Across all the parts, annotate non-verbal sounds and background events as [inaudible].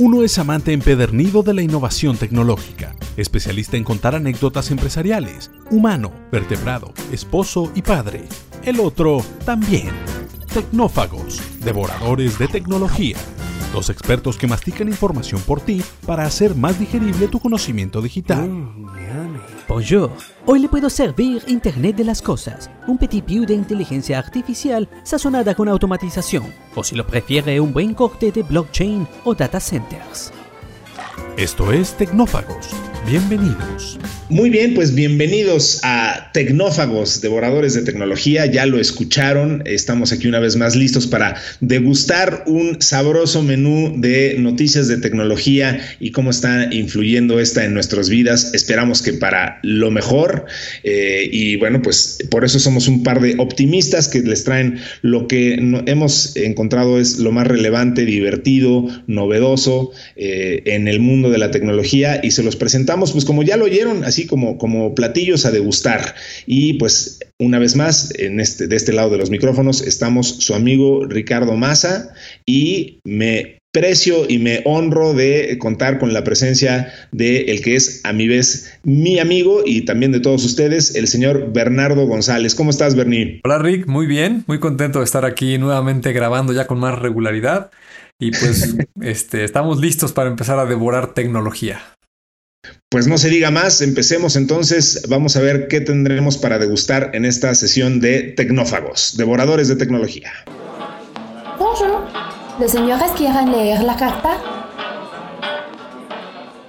Uno es amante empedernido de la innovación tecnológica, especialista en contar anécdotas empresariales, humano, vertebrado, esposo y padre. El otro también. Tecnófagos, devoradores de tecnología. Dos expertos que mastican información por ti para hacer más digerible tu conocimiento digital. Bonjour. Hoy le puedo servir Internet de las Cosas, un petit piu de inteligencia artificial sazonada con automatización, o si lo prefiere, un buen corte de blockchain o data centers. Esto es Tecnófagos. Bienvenidos. Muy bien, pues bienvenidos a Tecnófagos, devoradores de tecnología. Ya lo escucharon, estamos aquí una vez más listos para degustar un sabroso menú de noticias de tecnología y cómo está influyendo esta en nuestras vidas. Esperamos que para lo mejor. Eh, y bueno, pues por eso somos un par de optimistas que les traen lo que hemos encontrado es lo más relevante, divertido, novedoso eh, en el mundo de la tecnología y se los presentamos, pues como ya lo oyeron, así como, como platillos a degustar. Y pues una vez más, en este, de este lado de los micrófonos, estamos su amigo Ricardo Maza y me precio y me honro de contar con la presencia de el que es a mi vez mi amigo y también de todos ustedes, el señor Bernardo González. ¿Cómo estás, Berni? Hola, Rick. Muy bien. Muy contento de estar aquí nuevamente grabando ya con más regularidad. Y pues [laughs] este, estamos listos para empezar a devorar tecnología. Pues no se diga más, empecemos entonces, vamos a ver qué tendremos para degustar en esta sesión de Tecnófagos, devoradores de tecnología. Bonjour, ¿los señores quieren leer la carta?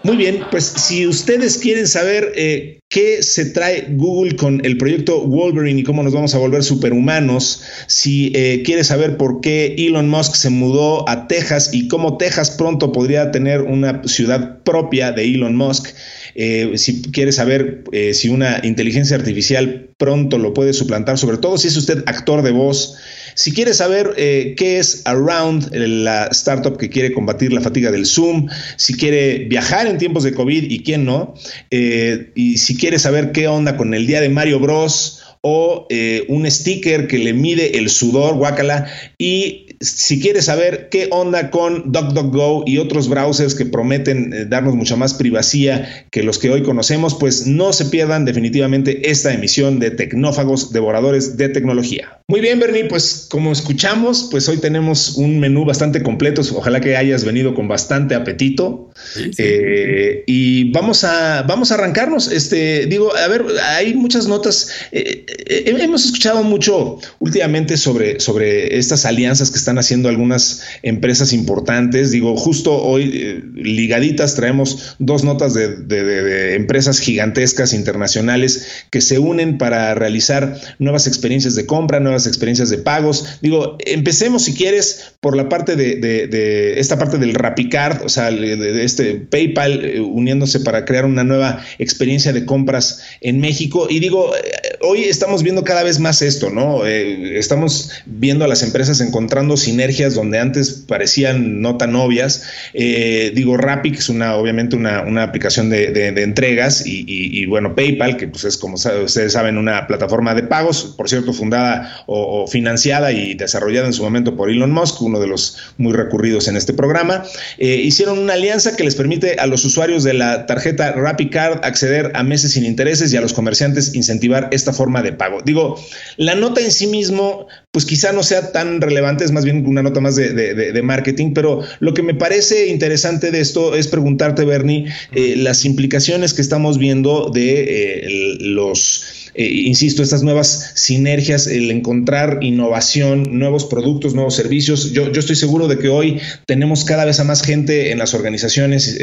Muy bien, pues si ustedes quieren saber eh, qué se trae Google con el proyecto Wolverine y cómo nos vamos a volver superhumanos, si eh, quiere saber por qué Elon Musk se mudó a Texas y cómo Texas pronto podría tener una ciudad propia de Elon Musk, eh, si quiere saber eh, si una inteligencia artificial pronto lo puede suplantar, sobre todo si es usted actor de voz, si quiere saber eh, qué es Around, la startup que quiere combatir la fatiga del Zoom, si quiere viajar en tiempos de COVID y quién no, y si quiere saber qué onda con el día de Mario Bros o un sticker que le mide el sudor, guácala, y si quieres saber qué onda con DuckDuckGo y otros browsers que prometen eh, darnos mucha más privacidad que los que hoy conocemos, pues no se pierdan definitivamente esta emisión de Tecnófagos Devoradores de Tecnología. Muy bien, Bernie, pues como escuchamos, pues hoy tenemos un menú bastante completo. Ojalá que hayas venido con bastante apetito. Eh, y vamos a, vamos a arrancarnos. Este, digo, a ver, hay muchas notas. Eh, hemos escuchado mucho últimamente sobre, sobre estas alianzas que están haciendo algunas empresas importantes. Digo, justo hoy eh, ligaditas traemos dos notas de, empresas gigantescas internacionales que se unen para realizar nuevas experiencias de compra, nuevas experiencias de pagos. Digo, empecemos si quieres por la parte de, esta parte del Rapicard, o sea, de, este PayPal eh, uniéndose para crear una nueva experiencia de compras en México. Y digo, eh, hoy estamos viendo cada vez más esto, ¿no? estamos viendo a las empresas encontrando sinergias donde antes parecían no tan obvias. Eh, digo, Rappi, que es una, obviamente una, aplicación de, entregas, y, bueno, PayPal, que pues es como ustedes saben, una plataforma de pagos, por cierto, fundada o, financiada y desarrollada en su momento por Elon Musk, uno de los muy recurridos en este programa, eh, hicieron una alianza que les permite a los usuarios de la tarjeta Rappi Card acceder a meses sin intereses y a los comerciantes incentivar esta forma de pago. Digo, la nota en sí mismo, pues quizá no sea tan relevante, es más bien una nota más de, marketing, pero lo que me parece interesante de esto es preguntarte, Bernie, eh, las implicaciones que estamos viendo de eh, los, eh, insisto, estas nuevas sinergias, el encontrar innovación, nuevos productos, nuevos servicios. Yo, yo estoy seguro de que hoy tenemos cada vez a más gente en las organizaciones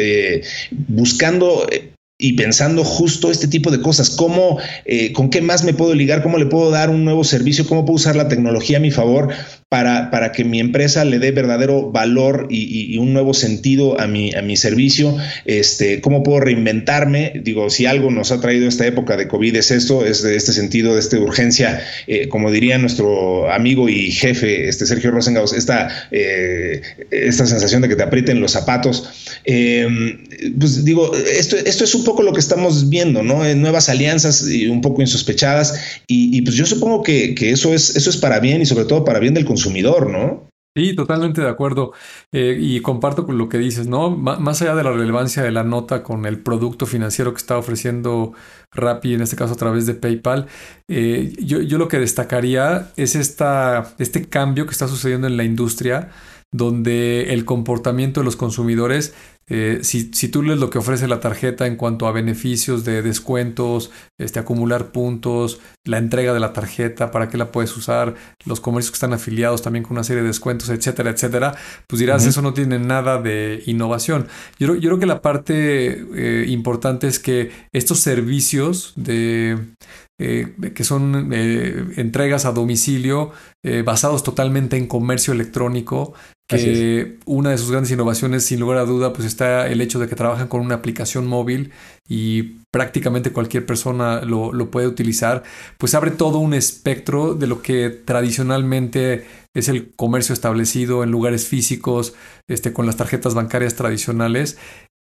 buscando y pensando justo este tipo de cosas, cómo, con qué más me puedo ligar, cómo le puedo dar un nuevo servicio, cómo puedo usar la tecnología a mi favor para, para, que mi empresa le dé verdadero valor y, un nuevo sentido a mi, a mi servicio, este, cómo puedo reinventarme. Digo, si algo nos ha traído esta época de COVID es esto, es de este sentido, de esta urgencia, eh, como diría nuestro amigo y jefe, este Sergio Rosengaus, esta, eh, esta sensación de que te aprieten los zapatos. Em, pues digo, esto, esto es un poco lo que estamos viendo, ¿no? Nuevas alianzas un poco insospechadas. Y, y, pues yo supongo que, que, eso, es, eso es para bien y sobre todo para bien del consumidor, ¿no? Sí, totalmente de acuerdo. Eh, y comparto con lo que dices, ¿no? más allá de la relevancia de la nota con el producto financiero que está ofreciendo Rappi, en este caso a través de PayPal, eh, yo, yo, lo que destacaría es esta, este cambio que está sucediendo en la industria, donde el comportamiento de los consumidores eh, si, si, tú lees lo que ofrece la tarjeta en cuanto a beneficios de descuentos, este, acumular puntos, la entrega de la tarjeta, para qué la puedes usar, los comercios que están afiliados también con una serie de descuentos, etcétera, etcétera, pues dirás, eso no tiene nada de innovación. Yo, yo creo que la parte eh, importante es que estos servicios de, eh, que son entregas a domicilio basados totalmente en comercio electrónico, que una de sus grandes innovaciones, sin lugar a duda, pues está el hecho de que trabajan con una aplicación móvil y prácticamente cualquier persona lo, lo, puede utilizar, pues abre todo un espectro de lo que tradicionalmente es el comercio establecido en lugares físicos, este, con las tarjetas bancarias tradicionales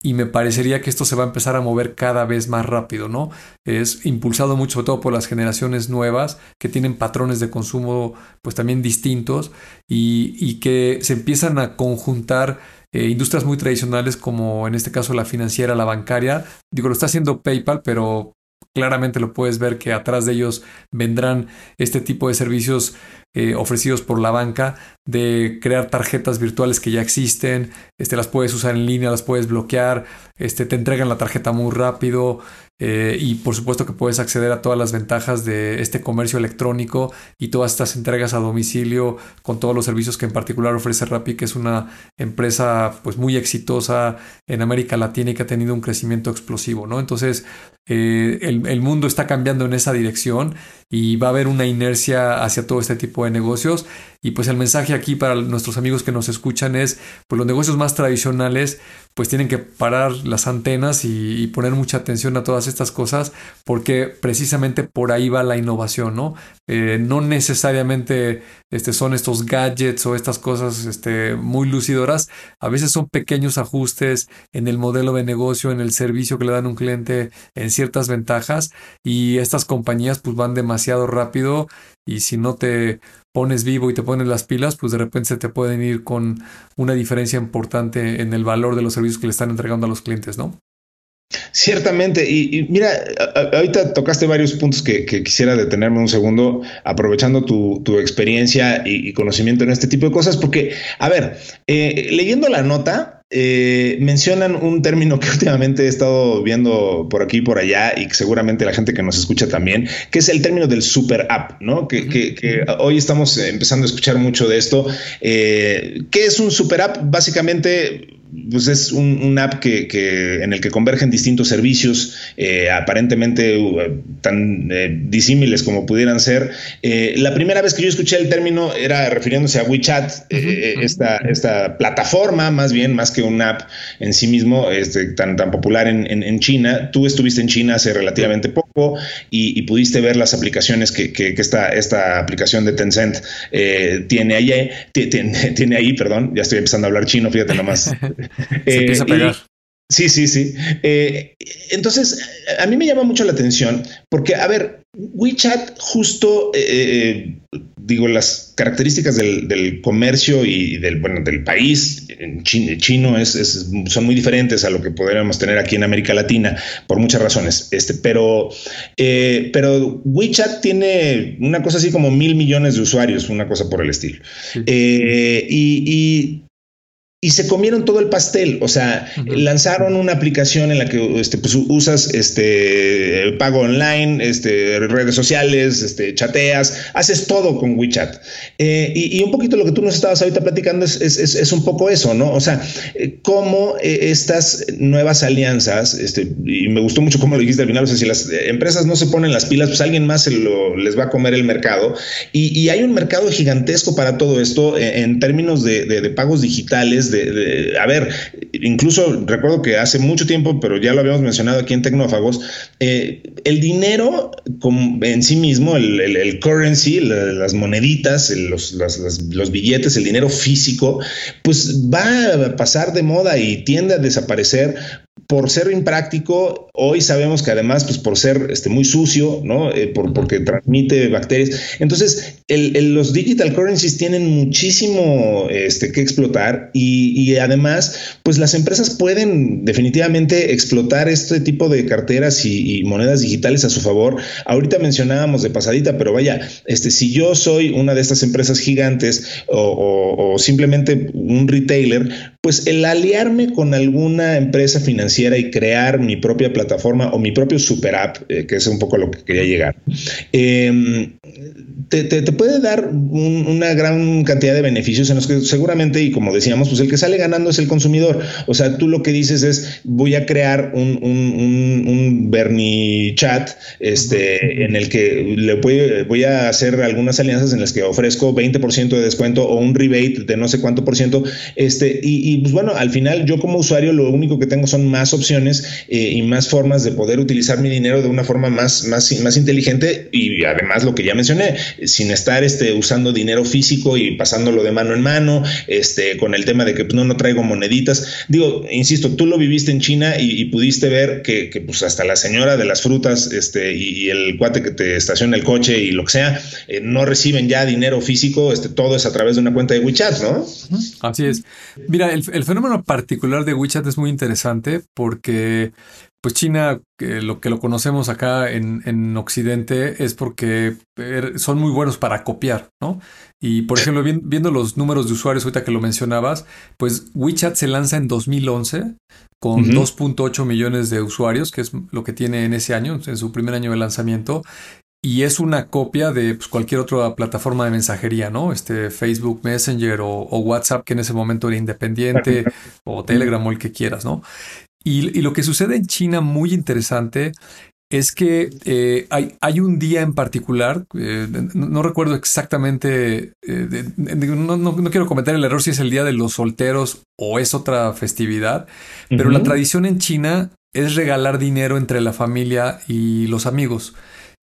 y me parecería que esto se va a empezar a mover cada vez más rápido, ¿no? Es impulsado mucho sobre todo por las generaciones nuevas que tienen patrones de consumo pues también distintos y, que se empiezan a conjuntar eh, industrias muy tradicionales como en este caso la financiera, la bancaria. Digo, lo está haciendo PayPal, pero claramente lo puedes ver que atrás de ellos vendrán este tipo de servicios eh, ofrecidos por la banca de crear tarjetas virtuales que ya existen, este, las puedes usar en línea, las puedes bloquear, este, te entregan la tarjeta muy rápido, eh, y por supuesto que puedes acceder a todas las ventajas de este comercio electrónico y todas estas entregas a domicilio con todos los servicios que en particular ofrece Rappi, que es una empresa pues muy exitosa en América Latina y que ha tenido un crecimiento explosivo, ¿no? Entonces, eh, el, mundo está cambiando en esa dirección y va a haber una inercia hacia todo este tipo de negocios. Y pues el mensaje aquí para nuestros amigos que nos escuchan es, pues los negocios más tradicionales pues tienen que parar las antenas y, poner mucha atención a todas estas cosas porque precisamente por ahí va la innovación, ¿no? Eh, no necesariamente este, son estos gadgets o estas cosas este, muy lucidoras, a veces son pequeños ajustes en el modelo de negocio, en el servicio que le dan un cliente, en ciertas ventajas y estas compañías pues van demasiado rápido y si no te pones vivo y te pones las pilas, pues de repente se te pueden ir con una diferencia importante en el valor de los servicios que le están entregando a los clientes, ¿no? Ciertamente, y, mira, ahorita tocaste varios puntos que, quisiera detenerme un segundo, aprovechando tu, experiencia y, conocimiento en este tipo de cosas, porque, a ver, eh, leyendo la nota, eh, mencionan un término que [laughs] últimamente he estado viendo por aquí y por allá y que seguramente la gente que nos escucha también, que es el término del super app, ¿no? Que, hoy estamos empezando a escuchar mucho de esto. Eh, ¿Qué es un super app? Básicamente pues es un, app que, en el que convergen distintos servicios, eh, aparentemente uh, tan eh, disímiles como pudieran ser. Eh, la primera vez que yo escuché el término era refiriéndose a WeChat, esta, esta, plataforma, más bien, más que un app en sí mismo, este, tan, tan popular en, China. Tú estuviste en China hace relativamente poco y, pudiste ver las aplicaciones que, esta, esta aplicación de Tencent tiene ahí, tiene, [laughs] tiene ahí, perdón, ya estoy empezando a habar chino, fíjate nomás. [laughs] [laughs] Se empieza a eh, pegar. sí, sí, sí. Eh, entonces, a mí me llama mucho la atención porque, a ver, WeChat justo, eh, digo, las características del, comercio y del, bueno, del país en chino, es, son muy diferentes a lo que podríamos tener aquí en América Latina por muchas razones. Este, pero, pero WeChat tiene una cosa así como mil millones de usuarios, una cosa por el estilo. y y se comieron todo el pastel. O sea, lanzaron una aplicación en la que este, pues, usas este pago online, este, redes sociales, este, chateas, haces todo con WeChat. Eh, y, un poquito lo que tú nos estabas ahorita platicando es, es, un poco eso, ¿no? O sea, eh, cómo eh, estas nuevas alianzas, este, y me gustó mucho cómo lo dijiste al final, o sea, si las empresas no se ponen las pilas, pues alguien más se lo, les va a comer el mercado. Y, hay un mercado gigantesco para todo esto en, términos de, de pagos digitales a ver, incluso recuerdo que hace mucho tiempo, pero ya lo habíamos mencionado aquí en Tecnófagos, eh, el dinero en sí mismo, el, currency, las moneditas, los, billetes, el dinero físico, pues va a pasar de moda y tiende a desaparecer por ser impráctico, hoy sabemos que además, pues por ser este, muy sucio, ¿no? Eh, por, porque transmite bacterias. Entonces, los digital currencies tienen muchísimo este, que explotar y, además, pues las empresas pueden definitivamente explotar este tipo de carteras y, monedas digitales a su favor. Ahorita mencionábamos de pasadita, pero vaya, este, si yo soy una de estas empresas gigantes o simplemente un retailer, pues el aliarme con alguna empresa financiera y crear mi propia plataforma o mi propio super app, eh, que es un poco a lo que quería llegar, em, te, puede dar una gran cantidad de beneficios en los que seguramente, y como decíamos, pues el que sale ganando es el consumidor. O sea, tú lo que dices es, voy a crear un, un, Bernie chat este, en el que le voy, voy a hacer algunas alianzas en las que ofrezco 20% de descuento o un rebate de no sé cuánto por ciento, este, y y pues bueno, al final yo como usuario lo único que tengo son más opciones eh, y más formas de poder utilizar mi dinero de una forma más, más, más inteligente y además lo que ya mencioné, sin estar este, usando dinero físico y pasándolo de mano en mano, este, con el tema de que pues, no, no traigo moneditas. Digo, insisto, tú lo viviste en China y, pudiste ver que, que, pues hasta la señora de las frutas este, y, el cuate que te estaciona el coche y lo que sea, eh, no reciben ya dinero físico, este, todo es a través de una cuenta de WeChat, ¿no? Así es. Mira, el, el, fenómeno particular de WeChat es muy interesante porque pues China, lo que lo conocemos acá en, en, Occidente es porque er, son muy buenos para copiar, ¿no? Y por ejemplo, viendo los números de usuarios ahorita que lo mencionabas, pues WeChat se lanza en 2011 con 2.8 millones de usuarios, que es lo que tiene en ese año, en su primer año de lanzamiento y es una copia de pues, cualquier otra plataforma de mensajería, ¿no? Este Facebook Messenger o, WhatsApp que en ese momento era independiente o Telegram o el que quieras, ¿no? Y, lo que sucede en China muy interesante es que eh, hay, hay, un día en particular, eh, no, recuerdo exactamente, eh, no, no, quiero cometer el error si es el día de los solteros o es otra festividad, pero la tradición en China es regalar dinero entre la familia y los amigos.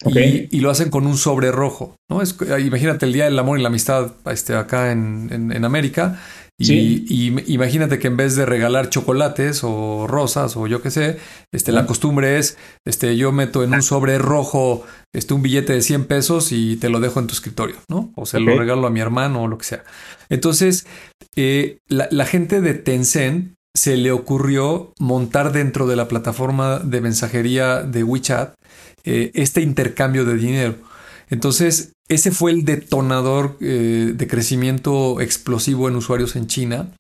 Y, lo hacen con un sobre rojo, ¿no? Es, imagínate el Día del Amor y la Amistad este, acá en, en, América. Y, imagínate que en vez de regalar chocolates o rosas o yo qué sé, este, la costumbre es, este, yo meto en un sobre rojo este, un billete de 100 pesos y te lo dejo en tu escritorio, ¿no? O se lo regalo a mi hermano o lo que sea. Entonces, eh, la, la gente de Tencent se le ocurrió montar dentro de la plataforma de mensajería de WeChat eh, este intercambio de dinero. Entonces, ese fue el detonador eh, de crecimiento explosivo en usuarios en China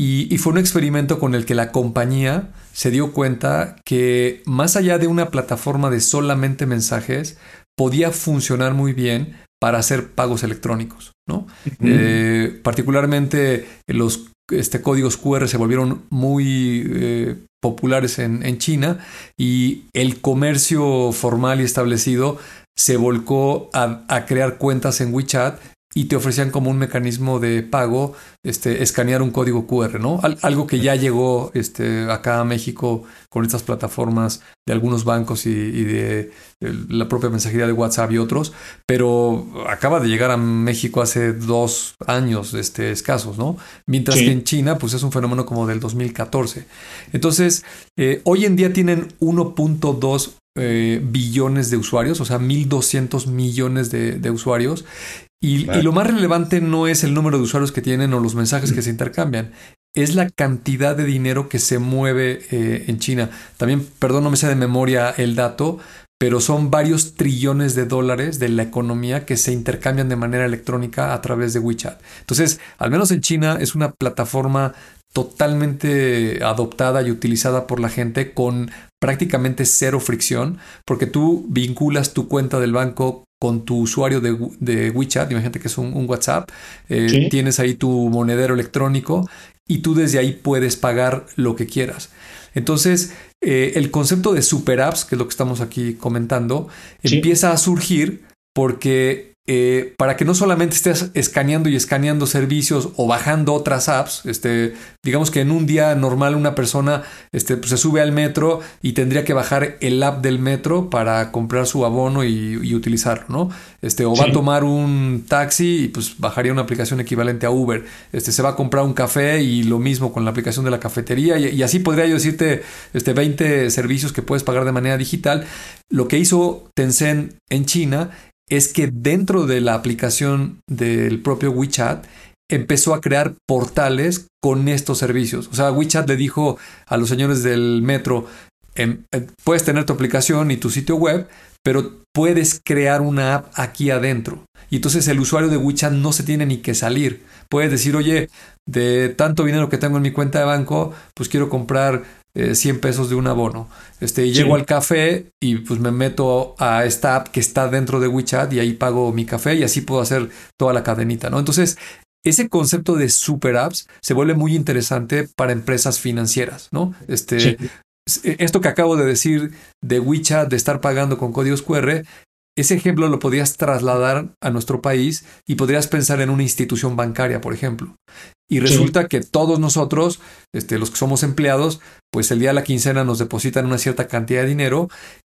y, fue un experimento con el que la compañía se dio cuenta que más allá de una plataforma de solamente mensajes, podía funcionar muy bien para hacer pagos electrónicos, ¿no? Eh, particularmente los este, códigos QR se volvieron muy populares en, China y el comercio formal y establecido se volcó a crear cuentas en WeChat y te ofrecían como un mecanismo de pago, este, escanear un código QR, ¿no? algo que ya llegó este, acá a México con estas plataformas de algunos bancos y, de, la propia mensajería de WhatsApp y otros, pero acaba de llegar a México hace dos años este, escasos, ¿no? Mientras que en China, pues es un fenómeno como del 2014. Entonces, eh, hoy en día tienen 1.2 eh, billones de usuarios, o sea, 1.200 millones de, de usuarios, y, lo más relevante no es el número de usuarios que tienen o los mensajes que se intercambian, es la cantidad de dinero que se mueve eh, en China. También, perdón, no me sé de memoria el dato, pero son varios trillones de dólares de la economía que se intercambian de manera electrónica a través de WeChat. Entonces, al menos en China es una plataforma totalmente adoptada y utilizada por la gente con prácticamente cero fricción, porque tú vinculas tu cuenta del banco con tu usuario de, de WeChat, imagínate que es un, WhatsApp, eh, tienes ahí tu monedero electrónico y tú desde ahí puedes pagar lo que quieras. Entonces, eh, el concepto de super apps, que es lo que estamos aquí comentando, empieza a surgir porque eh, para que no solamente estés escaneando y escaneando servicios o bajando otras apps, este, digamos que en un día normal una persona este, pues, se sube al metro y tendría que bajar el app del metro para comprar su abono y, utilizarlo, ¿no? Este, o va a tomar un taxi y pues bajaría una aplicación equivalente a Uber. Este, se va a comprar un café y lo mismo con la aplicación de la cafetería y, así podría yo decirte este, 20 servicios que puedes pagar de manera digital. Lo que hizo Tencent en China es que dentro de la aplicación del propio WeChat empezó a crear portales con estos servicios. O sea, WeChat le dijo a los señores del metro, em, em, puedes tener tu aplicación y tu sitio web, pero puedes crear una app aquí adentro. Y entonces el usuario de WeChat no se tiene ni que salir. Puedes decir, oye, de tanto dinero que tengo en mi cuenta de banco, pues quiero comprar 100 eh, pesos de un abono. Este, y llego al café y pues me meto a esta app que está dentro de WeChat y ahí pago mi café y así puedo hacer toda la cadenita, ¿no? Entonces, ese concepto de super apps se vuelve muy interesante para empresas financieras, ¿no? Este, Esto que acabo de decir de WeChat, de estar pagando con códigos QR, ese ejemplo lo podrías trasladar a nuestro país y podrías pensar en una institución bancaria, por ejemplo. Y resulta que todos nosotros, este, los que somos empleados, pues el día de la quincena nos depositan una cierta cantidad de dinero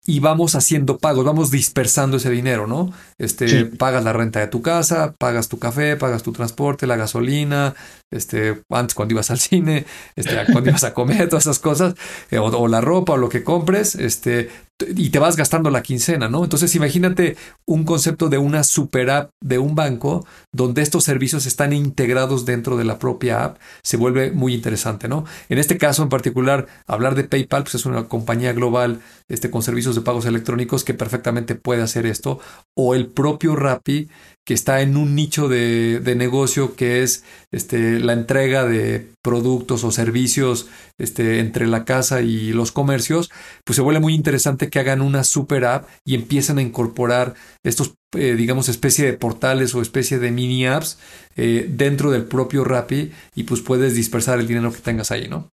y vamos haciendo pagos, vamos dispersando ese dinero, ¿no? Este, pagas la renta de tu casa, pagas tu café, pagas tu transporte, la gasolina, este, antes cuando ibas al [laughs] cine, este, cuando ibas a comer, todas esas cosas, eh, o, la ropa o lo que compres, este, y te vas gastando la quincena, ¿no? Entonces imagínate un concepto de una super app de un banco donde estos servicios están integrados dentro de la propia app, se vuelve muy interesante, ¿no? En este caso en particular, hablar de PayPal, pues es una compañía global este, con servicios de pagos electrónicos que perfectamente puede hacer esto, o el propio Rappi, que está en un nicho de, negocio que es este, la entrega de productos o servicios este, entre la casa y los comercios, pues se vuelve muy interesante que hagan una super app y empiecen a incorporar estos, eh, digamos, especie de portales o especie de mini apps eh, dentro del propio Rappi y pues puedes dispersar el dinero que tengas ahí, ¿no?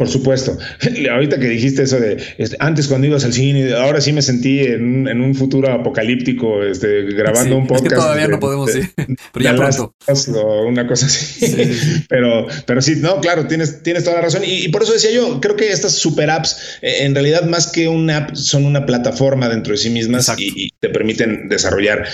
Por supuesto. [laughs] Ahorita que dijiste eso de este, antes cuando ibas al cine, ahora sí me sentí en, un futuro apocalíptico, este, grabando un podcast. Es que todavía no podemos ir, [laughs] pero ya pronto. O una cosa así. [laughs] pero, pero sí, no, claro, tienes, tienes toda la razón. Y, por eso decía yo, creo que estas super apps, eh, en realidad, más que una app, son una plataforma dentro de sí mismas y, y, te permiten desarrollar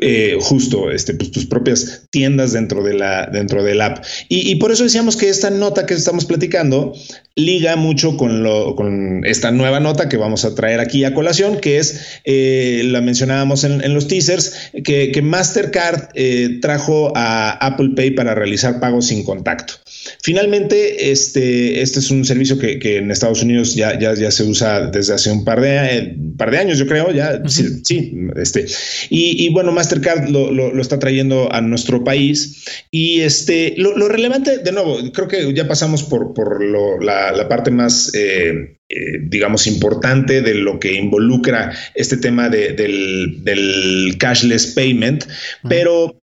eh, justo este, pues, tus propias tiendas dentro de la dentro del app. Y, por eso decíamos que esta nota que estamos platicando liga mucho con, lo, con esta nueva nota que vamos a traer aquí a colación, que es, eh, la mencionábamos en, los teasers, que, Mastercard eh, trajo a Apple Pay para realizar pagos sin contacto. Finalmente, este, este es un servicio que, en Estados Unidos ya, ya, ya, se usa desde hace un par de, par de años, yo creo, ya, sí, este, y, bueno, Mastercard lo, está trayendo a nuestro país y este, lo, relevante, de nuevo, creo que ya pasamos por, por la, parte más... Eh, eh, digamos, importante de lo que involucra este tema del, cashless payment, pero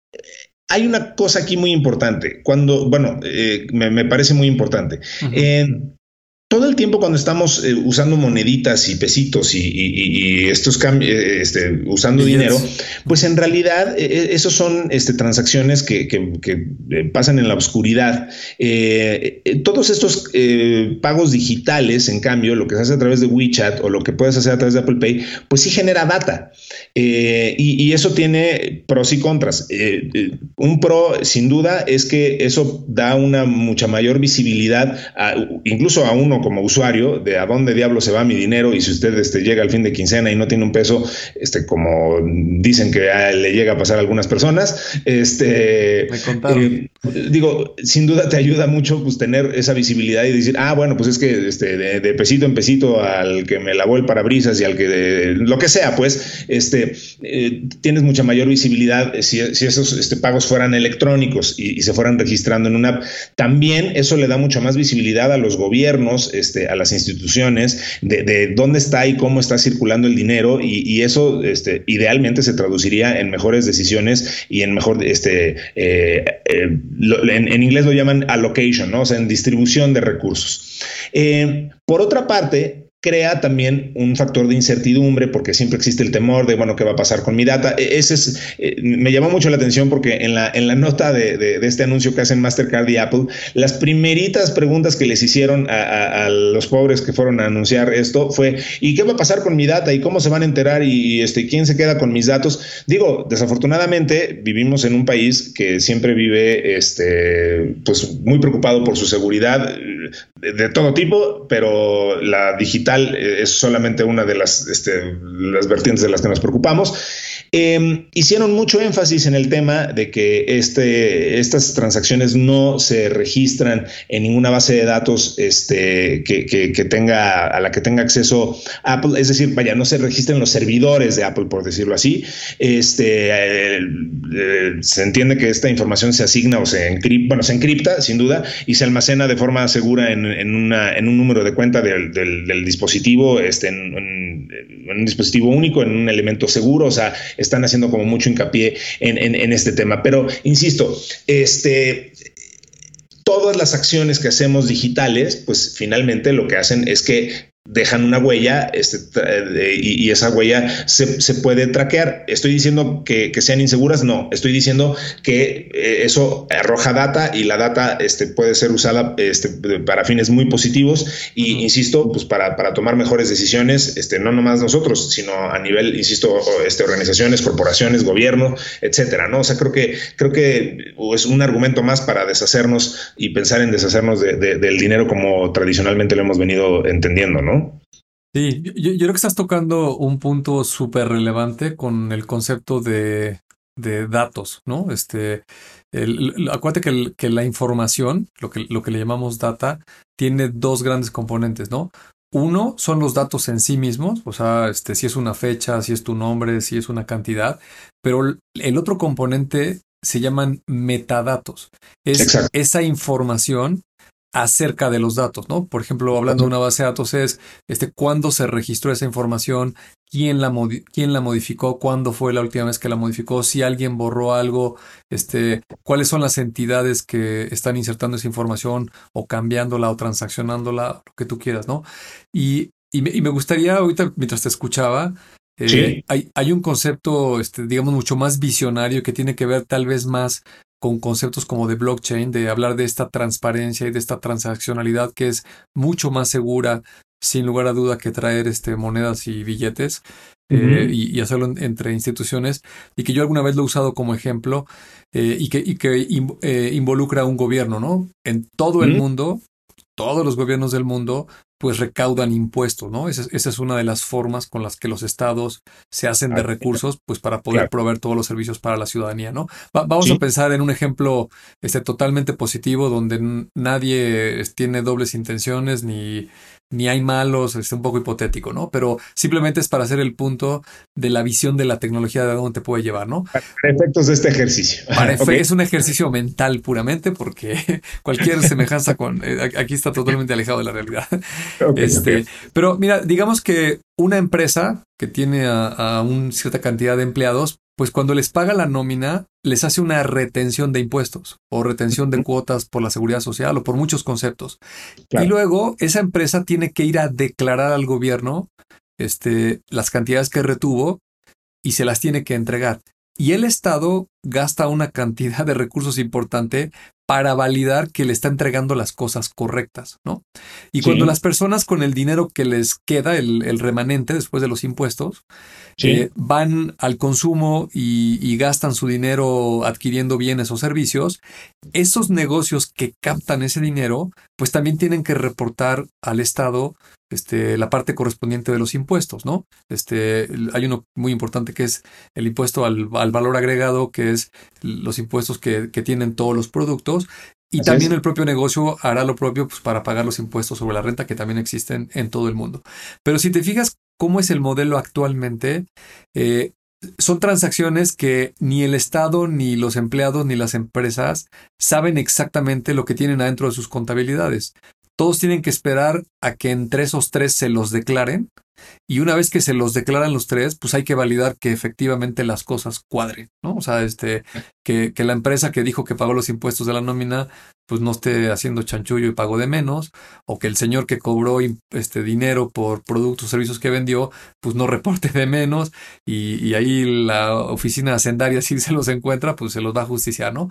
hay una cosa aquí muy importante. Cuando, bueno, eh, me, parece muy importante todo el tiempo cuando estamos eh, usando moneditas y pesitos y, estos cambios, eh, este, usando dinero, pues en realidad eh, esos son este, transacciones que, pasan en la oscuridad. todos estos pagos digitales, en cambio, lo que se hace a través de WeChat o lo que puedes hacer a través de Apple Pay, pues sí genera data. y, eso tiene pros y contras. un pro, sin duda, es que eso da una mucha mayor visibilidad, incluso a uno como usuario de a dónde diablo se va mi dinero y si usted este, llega al fin de quincena y no tiene un peso, este, como dicen que le llega a pasar a algunas personas, este, eh, digo, sin duda te ayuda mucho pues, tener esa visibilidad y decir, ah, bueno, pues es que este, de, pesito en pesito al que me lavó el parabrisas y al que lo que sea, pues, este, eh, tienes mucha mayor visibilidad si, esos este, pagos fueran electrónicos y, y se fueran registrando en una app. También eso le da mucha más visibilidad a los gobiernos este, a las instituciones de, dónde está y cómo está circulando el dinero y, eso este, idealmente se traduciría en mejores decisiones y en mejor, este, eh, eh, en, inglés lo llaman allocation, ¿no? o sea, en distribución de recursos. Eh, por otra parte, crea también un factor de incertidumbre porque siempre existe el temor de, bueno, ¿qué va a pasar con mi data? E, ese es, eh, me llamó mucho la atención porque en la, en la nota de, este anuncio que hacen Mastercard y Apple, las primeritas preguntas que les hicieron a, los pobres que fueron a anunciar esto fue, ¿y qué va a pasar con mi data? ¿Y cómo se van a enterar? ¿Y, este, quién se queda con mis datos? Digo, desafortunadamente vivimos en un país que siempre vive este, pues, muy preocupado por su seguridad de, todo tipo, pero la digital es solamente una de las, este, las vertientes de las que nos preocupamos. Em, hicieron mucho énfasis en el tema de que este, estas transacciones no se registran en ninguna base de datos este, que, tenga, a la que tenga acceso Apple, es decir, vaya, no se registran los servidores de Apple, por decirlo así. Este, eh, eh, se entiende que esta información se asigna o se encripta, bueno, se encripta, sin duda, y se almacena de forma segura en, un número de cuenta del, dispositivo, este, en, un dispositivo único, en un elemento seguro, o sea, están haciendo como mucho hincapié en, este tema. Pero, insisto, este, todas las acciones que hacemos digitales, pues finalmente lo que hacen es que dejan una huella este, y, esa huella se, puede traquear. ¿Estoy diciendo que, sean inseguras? No, estoy diciendo que eh, eso arroja data y la data este, puede ser usada este, para fines muy positivos y, insisto, pues para, para, tomar mejores decisiones, este, no nomás nosotros, sino a nivel, insisto, este, organizaciones, corporaciones, gobierno, etcétera, ¿no? O sea, creo que, creo que es un argumento más para deshacernos y pensar en deshacernos del dinero como tradicionalmente lo hemos venido entendiendo, ¿no? Sí, yo, creo que estás tocando un punto súper relevante con el concepto de, datos, ¿no? Este, acuérdate que, que, la información, lo que, lo que le llamamos data, tiene dos grandes componentes, ¿no? Uno son los datos en sí mismos, o sea, este, si es una fecha, si es tu nombre, si es una cantidad, pero el otro componente se llaman metadatos. Es esa información acerca de los datos, ¿no? Por ejemplo, hablando de una base de datos es este cuándo se registró esa información, quién la, quién la modificó, cuándo fue la última vez que la modificó, si alguien borró algo, este, cuáles son las entidades que están insertando esa información o cambiándola o transaccionándola, lo que tú quieras, ¿no? Y, y, me, gustaría ahorita, mientras te escuchaba, eh, hay, hay, un concepto, este, digamos, mucho más visionario que tiene que ver tal vez más con conceptos como de blockchain, de hablar de esta transparencia y de esta transaccionalidad que es mucho más segura, sin lugar a duda, que traer este, monedas y billetes eh, y, hacerlo entre instituciones, y que yo alguna vez lo he usado como ejemplo eh, y que, y que eh, involucra a un gobierno, ¿no? En todo el mundo, todos los gobiernos del mundo pues recaudan impuestos, ¿no? Esa, es una de las formas con las que los estados se hacen de recursos, pues para poder proveer todos los servicios para la ciudadanía, ¿no? vamos a pensar en un ejemplo este, totalmente positivo donde nadie tiene dobles intenciones ni ni hay malos, es un poco hipotético, ¿no? Pero simplemente es para hacer el punto de la visión de la tecnología de dónde te puede llevar, ¿no? Para efectos de este ejercicio. [laughs] Es un ejercicio mental puramente porque [laughs] cualquier semejanza con eh, aquí está totalmente alejado de la realidad. [laughs] este, Pero mira, digamos que una empresa que tiene a, una cierta cantidad de empleados, pues cuando les paga la nómina, les hace una retención de impuestos o retención de cuotas por la seguridad social o por muchos conceptos. Y luego esa empresa tiene que ir a declarar al gobierno este, las cantidades que retuvo y se las tiene que entregar. Y el Estado gasta una cantidad de recursos importante para validar que le está entregando las cosas correctas, ¿no? Y cuando las personas con el dinero que les queda, el, remanente después de los impuestos, eh, van al consumo y, gastan su dinero adquiriendo bienes o servicios, esos negocios que captan ese dinero, pues también tienen que reportar al Estado este, la parte correspondiente de los impuestos, ¿no? Este, hay uno muy importante que es el impuesto al, valor agregado, que es los impuestos que, tienen todos los productos. Y también el propio negocio hará lo propio pues, para pagar los impuestos sobre la renta que también existen en todo el mundo. Pero si te fijas cómo es el modelo actualmente, eh, son transacciones que ni el Estado, ni los empleados, ni las empresas saben exactamente lo que tienen adentro de sus contabilidades. Todos tienen que esperar a que entre esos tres se los declaren y una vez que se los declaran los tres, pues hay que validar que efectivamente las cosas cuadren, ¿no? O sea, este, que, que la empresa que dijo que pagó los impuestos de la nómina, pues no esté haciendo chanchullo y pago de menos, o que el señor que cobró este dinero por productos o servicios que vendió, pues no reporte de menos, y, y ahí la oficina hacendaria si se los encuentra, pues se los va a justiciar, ¿no?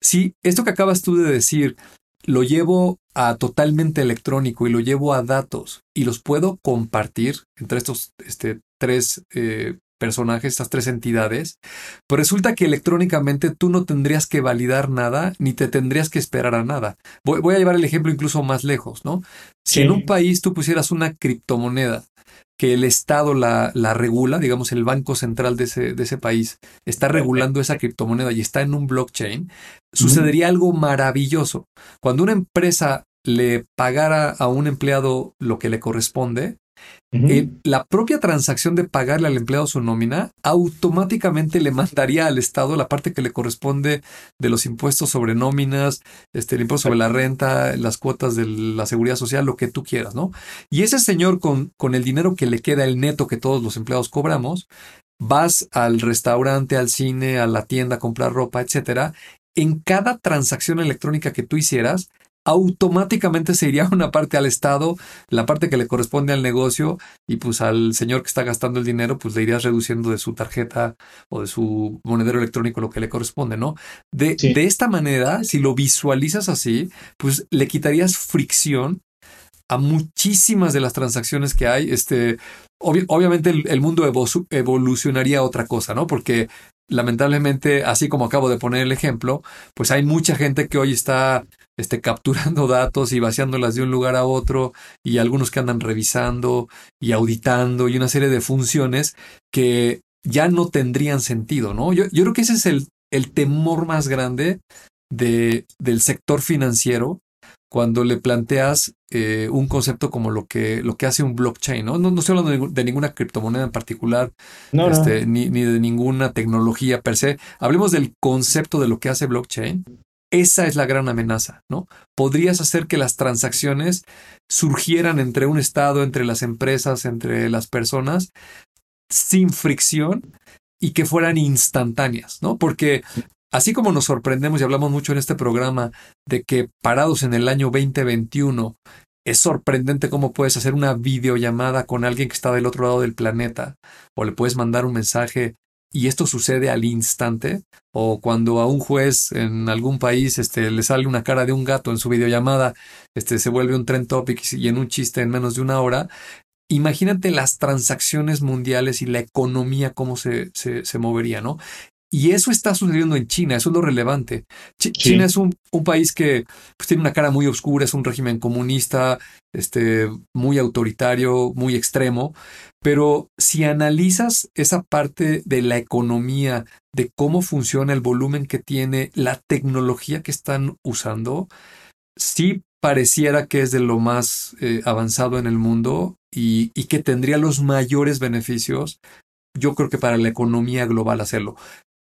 Sí, esto que acabas tú de decir, lo llevo a totalmente electrónico y lo llevo a datos y los puedo compartir entre estos este, tres eh, personajes, estas tres entidades, pues resulta que electrónicamente tú no tendrías que validar nada ni te tendrías que esperar a nada. Voy, a llevar el ejemplo incluso más lejos, ¿no? Si en un país tú pusieras una criptomoneda que el Estado la, la, regula, digamos el Banco Central de ese, de ese país está regulando esa criptomoneda y está en un blockchain, sucedería algo maravilloso. Cuando una empresa le pagara a un empleado lo que le corresponde, eh, la propia transacción de pagarle al empleado su nómina automáticamente le mandaría al Estado la parte que le corresponde de los impuestos sobre nóminas, este, el impuesto sobre la renta, las cuotas de la seguridad social, lo que tú quieras, ¿no? Y ese señor con, con el dinero que le queda, el neto que todos los empleados cobramos, vas al restaurante, al cine, a la tienda a comprar ropa, etcétera. En cada transacción electrónica que tú hicieras, automáticamente se iría una parte al Estado, la parte que le corresponde al negocio y pues al señor que está gastando el dinero pues le irías reduciendo de su tarjeta o de su monedero electrónico lo que le corresponde, ¿no? De, de esta manera, si lo visualizas así, pues le quitarías fricción a muchísimas de las transacciones que hay. Este, obviamente el, el mundo evolucionaría a otra cosa, ¿no? Porque lamentablemente, así como acabo de poner el ejemplo, pues hay mucha gente que hoy está este, capturando [laughs] datos y vaciándolas de un lugar a otro, y algunos que andan revisando y auditando, y una serie de funciones que ya no tendrían sentido, ¿no? Yo, yo creo que ese es el, el temor más grande de, del sector financiero cuando le planteas eh, un concepto como lo que, lo que hace un blockchain, ¿no? No, estoy hablando de, ninguna criptomoneda en particular, este, Ni, ni, de ninguna tecnología per se. Hablemos del concepto de lo que hace blockchain esa es la gran amenaza, ¿no? Podrías hacer que las transacciones surgieran entre un Estado, entre las empresas, entre las personas, sin fricción y que fueran instantáneas, ¿no? Porque así como nos sorprendemos y hablamos mucho en este programa de que parados en el año 2021 es sorprendente cómo puedes hacer una videollamada con alguien que está del otro lado del planeta o le puedes mandar un mensaje y esto sucede al instante, o cuando a un juez en algún país este, le sale una cara de un gato en su videollamada, este, se vuelve un trend topic y en un chiste en menos de una hora, imagínate las transacciones mundiales y la economía cómo se, se, se movería, ¿no? Y eso está sucediendo en China, eso es lo relevante. China es un, país que pues, tiene una cara muy oscura, es un régimen comunista, este, muy autoritario, muy extremo, pero si analizas esa parte de la economía, de cómo funciona el volumen que tiene, la tecnología que están usando, sí pareciera que es de lo más eh, avanzado en el mundo y, y que tendría los mayores beneficios yo creo que para la economía global hacerlo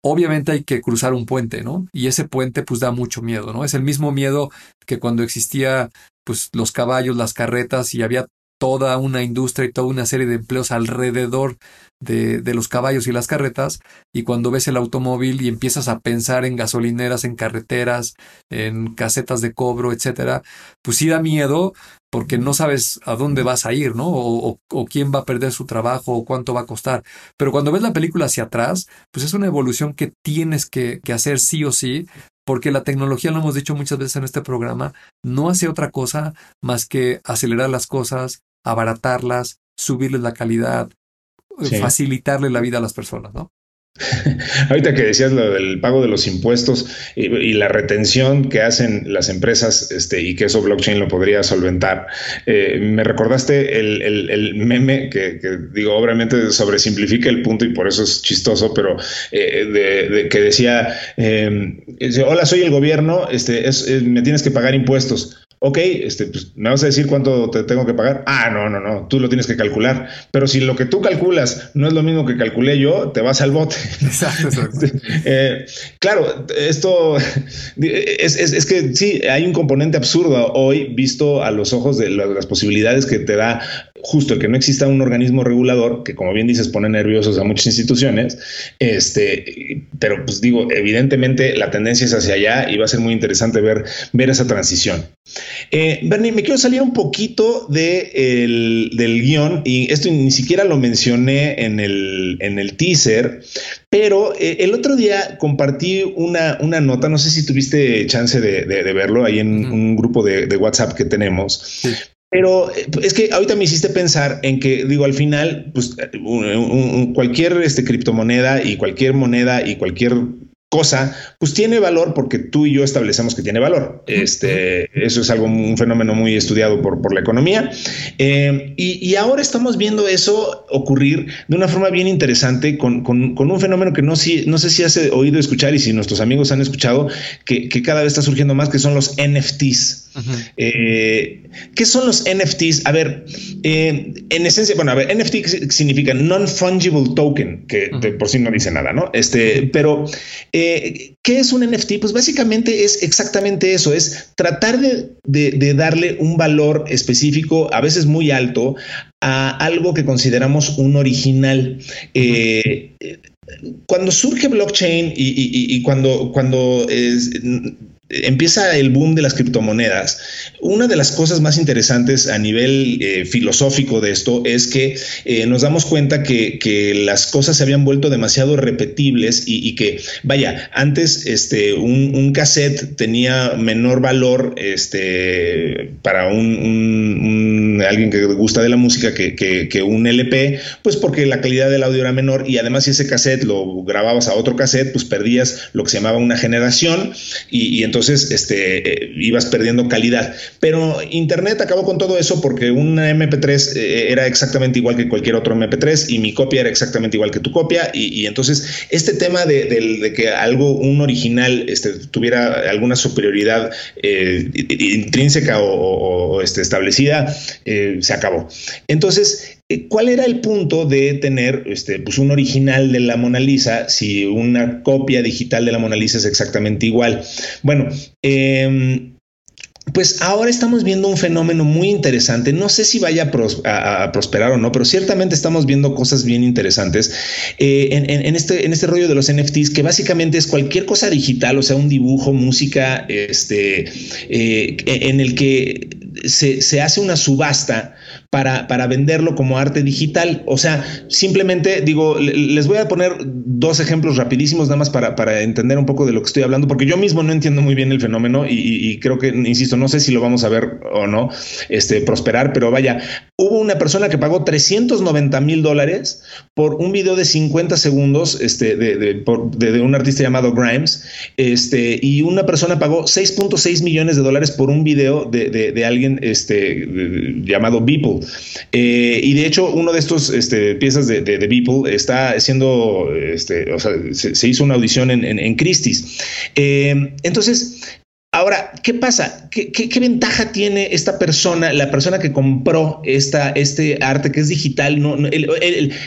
obviamente hay que cruzar un puente, ¿no? Y ese puente pues da mucho miedo, ¿no? Es el mismo miedo que cuando existía pues los caballos, las carretas y había toda una industria y toda una serie de empleos alrededor de, de, los caballos y las carretas, y cuando ves el automóvil y empiezas a pensar en gasolineras, en carreteras, en casetas de cobro, etcétera, pues sí da miedo porque no sabes a dónde vas a ir, ¿no? O, quién va a perder su trabajo o cuánto va a costar. Pero cuando ves la película hacia atrás, pues es una evolución que tienes que hacer sí o sí porque la tecnología, lo hemos dicho muchas veces en este programa, no hace otra cosa más que acelerar las cosas, abaratarlas, subirles la calidad, facilitarle la vida a las personas, ¿no? [laughs] Ahorita que decías lo del pago de los impuestos y, la retención que hacen las empresas este, y que eso blockchain lo podría solventar, eh, me recordaste el, meme que, digo, obviamente sobresimplifica el punto y por eso es chistoso, pero eh, de, que decía, eh, hola, soy el gobierno, este, es, me tienes que pagar impuestos ok, este, pues, ¿me vas a decir cuánto te tengo que pagar? Ah, no, no, no, tú lo tienes que calcular. Pero si lo que tú calculas no es lo mismo que calculé yo, te vas al bote. Exacto, [laughs] eh, claro, esto es, que sí, hay un componente absurdo hoy visto a los ojos de las posibilidades que te da justo el que no exista un organismo regulador, que como bien dices pone nerviosos a muchas instituciones, este, pero pues digo, evidentemente la tendencia es hacia allá y va a ser muy interesante ver, ver esa transición. Eh, Bernie, me quiero salir un poquito de del guion y esto ni siquiera lo mencioné en el, en el teaser, pero eh, el otro día compartí una, una, nota, no sé si tuviste chance de, verlo ahí en un grupo de, WhatsApp que tenemos. Pero eh, es que ahorita me hiciste pensar en que, digo, al final, pues cualquier este, criptomoneda y cualquier moneda y cualquier cosa, pues tiene valor porque tú y yo establecemos que tiene valor. Este, eso es algo, un fenómeno muy estudiado por, por la economía. Eh, y, ahora estamos viendo eso ocurrir de una forma bien interesante con, un fenómeno que no, si, no sé si has oído escuchar y si nuestros amigos han escuchado, que, que cada vez está surgiendo más, que son los NFTs. Eh, ¿Qué son los NFTs? A ver, eh, en esencia, bueno, a ver, NFT significa non-fungible token, que por sí no dice nada, ¿no? Este, pero, eh, ¿qué es un NFT? Pues básicamente es exactamente eso, es tratar de, darle un valor específico, a veces muy alto, a algo que consideramos un original. cuando surge blockchain y, y cuando, cuando es, empieza el boom de las criptomonedas, una de las cosas más interesantes a nivel eh, filosófico de esto es que eh, nos damos cuenta que, las cosas se habían vuelto demasiado repetibles y, que, vaya, antes este, un, cassette tenía menor valor este, para un, alguien que gusta de la música que, un LP, pues porque la calidad del audio era menor y además si ese cassette lo grababas a otro cassette, pues perdías lo que se llamaba una generación y, entonces este, ibas perdiendo calidad. Pero Internet acabó con todo eso porque un MP3 eh, era exactamente igual que cualquier otro MP3 y mi copia era exactamente igual que tu copia. Y, entonces este tema de, que algo, un original, este, tuviera alguna superioridad eh, intrínseca o, este, establecida, eh, se acabó. Entonces, eh, ¿Cuál era el punto de tener este, pues un original de la Mona Lisa si una copia digital de la Mona Lisa es exactamente igual? Bueno, em, pues ahora estamos viendo un fenómeno muy interesante. No sé si vaya a, prosperar o no, pero ciertamente estamos viendo cosas bien interesantes eh, en, este, en este rollo de los NFTs, que básicamente es cualquier cosa digital, o sea, un dibujo, música, este, eh, en el que se, se hace una subasta para, para, venderlo como arte digital. O sea, simplemente digo, les voy a poner dos ejemplos rapidísimos nada más para, para entender un poco de lo que estoy hablando, porque yo mismo no entiendo muy bien el fenómeno y, creo que, insisto, no sé si lo vamos a ver o no este, prosperar, pero vaya, hubo una persona que pagó 390 mil dólares por un video de 50 segundos este, de, un artista llamado Grimes, este, y una persona pagó 6.6 millones de dólares por un video de, alguien este, llamado Beeple. Eh, y de hecho, uno de estos piezas de, de, Beeple está siendo, o sea, se, hizo una audición en, en, Christie's. Eh, entonces, Ahora, ¿qué pasa? ¿Qué, ventaja tiene esta persona, la persona que compró esta, este arte que es digital?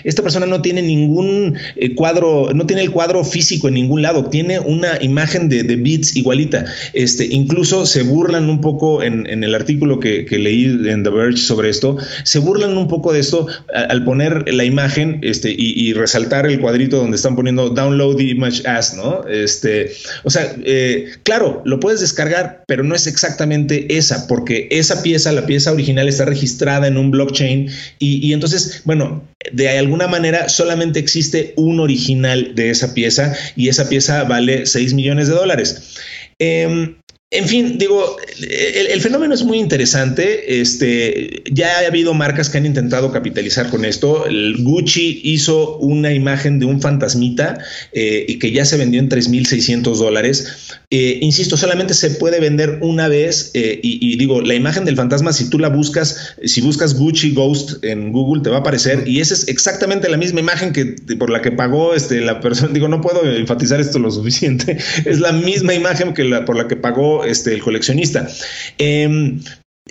Esta persona no tiene ningún eh, cuadro, no tiene el cuadro físico en ningún lado, tiene una imagen de, de bits igualita. Este, incluso se burlan un poco en, el artículo que, leí en The Verge sobre esto, se burlan un poco de esto al poner la imagen este, y, resaltar el cuadrito donde están poniendo download the image as, ¿no? Este, o sea, eh, claro, lo puedes descargar pero no es exactamente esa, porque esa pieza, la pieza original, está registrada en un blockchain y, entonces, bueno, de alguna manera solamente existe un original de esa pieza y esa pieza vale 6 millones de dólares. Em, en fin, digo, el, fenómeno es muy interesante. Este, ya ha habido marcas que han intentado capitalizar con esto. El Gucci hizo una imagen de un fantasmita eh, y que ya se vendió en 3.600 dólares. Eh, insisto, solamente se puede vender una vez eh, y, digo, la imagen del fantasma, si tú la buscas, si buscas Gucci Ghost en Google, te va a aparecer y esa es exactamente la misma imagen que por la que pagó este, la persona. Digo, no puedo enfatizar esto lo suficiente. [laughs] Es la misma imagen que la por la que pagó este, el coleccionista. Em,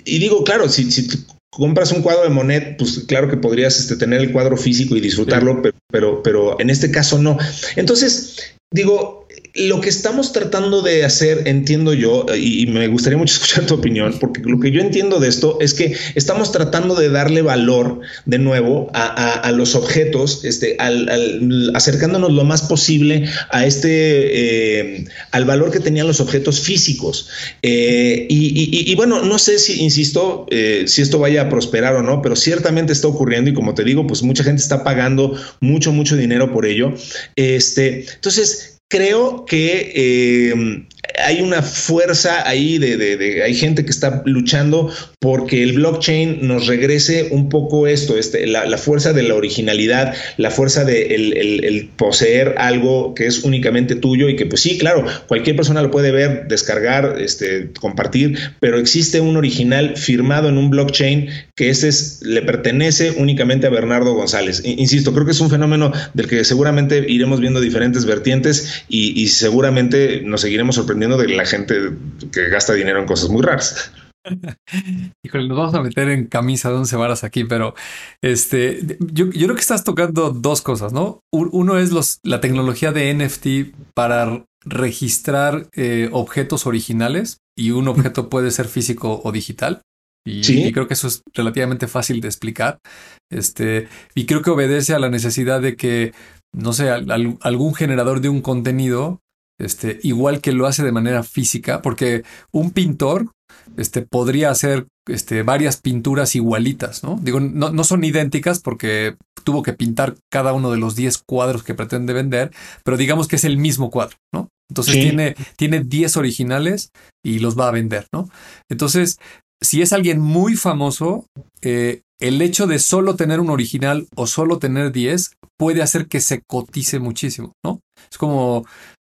y digo, claro, si, si compras un cuadro de Monet, pues claro que podrías este, tener el cuadro físico y disfrutarlo, pero, pero, pero en este caso no. Entonces, digo, lo que estamos tratando de hacer, entiendo yo, y, me gustaría mucho [laughs] escuchar tu opinión, porque lo que yo entiendo de esto es que estamos tratando de darle valor de nuevo a, los objetos, este, acercándonos lo más posible a este, eh, al valor que tenían los objetos físicos. Eh, y, bueno, no sé si, insisto, eh, si esto vaya a prosperar o no, pero ciertamente está ocurriendo y como te digo, pues mucha gente está pagando mucho, mucho dinero por ello. Este, entonces, creo que eh, hay una fuerza ahí de, hay gente que está luchando porque el blockchain nos regrese un poco esto, este, la, fuerza de la originalidad, la fuerza de el, poseer algo que es únicamente tuyo y que pues sí, claro, cualquier persona lo puede ver, descargar, este, compartir, pero existe un original firmado en un blockchain que ese es, le pertenece únicamente a Bernardo González. Insisto, creo que es un fenómeno del que seguramente iremos viendo diferentes vertientes y, y seguramente nos seguiremos sorprendiendo de la gente que gasta dinero en cosas muy raras. [laughs] Híjole, nos vamos a meter en camisa de once varas aquí, pero este, yo, creo que estás tocando dos cosas, ¿no? Uno es los, la tecnología de NFT para registrar eh, objetos originales y un objeto puede ser físico o digital. Y, creo que eso es relativamente fácil de explicar. Este, y creo que obedece a la necesidad de que, no sé, algún generador de un contenido este, igual que lo hace de manera física, porque un pintor este, podría hacer este, varias pinturas igualitas, ¿no? Digo, no, no, son idénticas porque tuvo que pintar cada uno de los 10 cuadros que pretende vender, pero digamos que es el mismo cuadro, ¿no? Entonces tiene, tiene 10 originales y los va a vender, ¿no? Entonces, si es alguien muy famoso, eh, el hecho de solo tener un original o solo tener 10 puede hacer que se cotice muchísimo, ¿no? Es como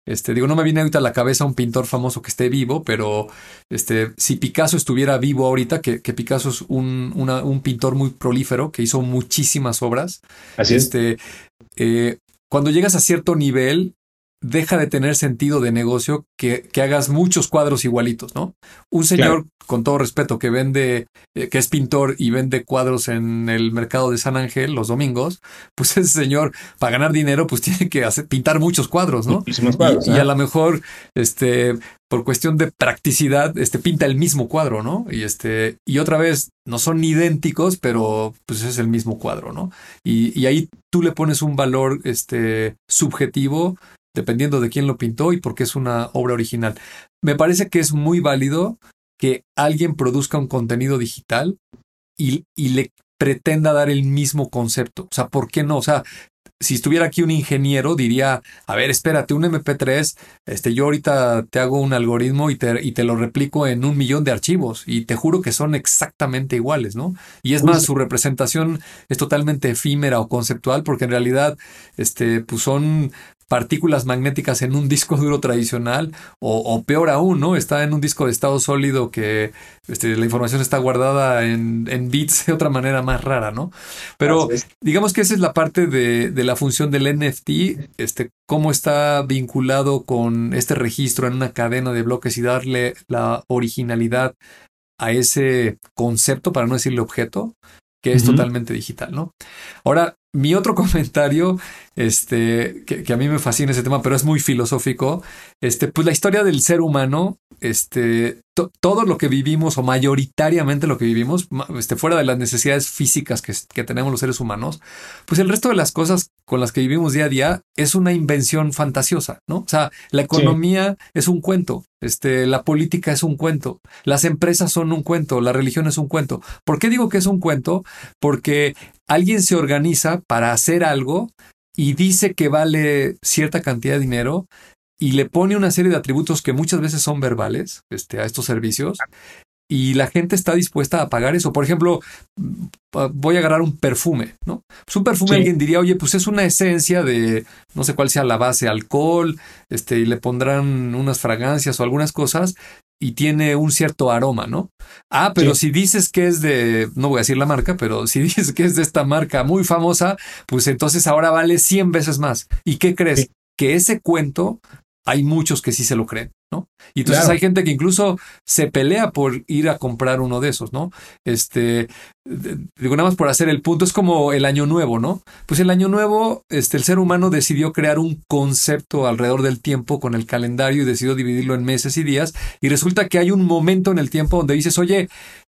este, digo, no me viene ahorita a la cabeza un pintor famoso que esté vivo, pero este, si Picasso estuviera vivo ahorita, que, Picasso es un, un, pintor muy prolífero, que hizo muchísimas obras. Así este, eh, cuando llegas a cierto nivel, deja de tener sentido de negocio que, que hagas muchos cuadros igualitos, ¿no? Un señor, con todo respeto, que vende, eh, que es pintor y vende cuadros en el mercado de San Ángel los domingos, pues [laughs] ese señor, para ganar dinero, pues [laughs] tiene que hacer, pintar muchos cuadros, ¿no? y, a lo mejor, este, por cuestión de practicidad, este pinta el mismo cuadro, ¿no? Y este, y otra vez, no son idénticos, pero pues es el mismo cuadro, ¿no? Y, y ahí tú le pones un valor este, subjetivo dependiendo de quién lo pintó y porque es una obra original. Me parece que es muy válido que alguien produzca un contenido digital y, y le pretenda dar el mismo concepto. O sea, ¿por qué no? O sea, si estuviera aquí un ingeniero, diría, a ver, espérate, un MP3, este, yo ahorita te hago un algoritmo y te, y te lo replico en un millón de archivos y te juro que son exactamente iguales, ¿no? Y es más, su representación es totalmente efímera o conceptual porque en realidad, este, pues son partículas magnéticas en un disco duro tradicional o, peor aún, ¿no? Está en un disco de estado sólido que este, la información está guardada en, bits de otra manera más rara, ¿no? Pero digamos que esa es la parte de, de, la función del NFT, este, cómo está vinculado con este registro en una cadena de bloques y darle la originalidad a ese concepto, para no decirle objeto, que es totalmente digital, ¿no? Ahora, mi otro [laughs] comentario, este, que, a mí me fascina ese tema, pero es muy filosófico, este, pues la historia del ser humano, este, todo lo que vivimos o mayoritariamente lo que vivimos, este, fuera de las necesidades físicas que, que, tenemos los seres humanos, pues el resto de las cosas con las que vivimos día a día es una invención fantasiosa, ¿no? O sea, la economía es un cuento, este, la política es un cuento, las empresas son un cuento, la religión es un cuento. ¿Por qué digo que es un cuento? Porque alguien se organiza para hacer algo y dice que vale cierta cantidad de dinero y le pone una serie de atributos que muchas veces son verbales este, a estos servicios y la gente está dispuesta a pagar eso. Por ejemplo, voy a agarrar un perfume, ¿no? Pues un perfume alguien diría, oye, pues es una esencia de, no sé cuál sea la base, alcohol, este, y le pondrán unas fragancias o algunas cosas, y tiene un cierto aroma, ¿no? Ah, pero si dices que es de, no voy a decir la marca, pero [laughs] si dices que es de esta marca muy famosa, pues entonces ahora vale 100 veces más. ¿Y qué crees? Que ese cuento hay muchos que sí se lo creen. ¿No? Y entonces hay gente que incluso se pelea por ir a comprar uno de esos, ¿no? Este, digo nada más por hacer el punto, es como el año nuevo, ¿no? Pues el año nuevo, este, el ser humano decidió crear un concepto alrededor del tiempo con el calendario y decidió dividirlo en meses y días y resulta que hay un momento en el tiempo donde dices, oye,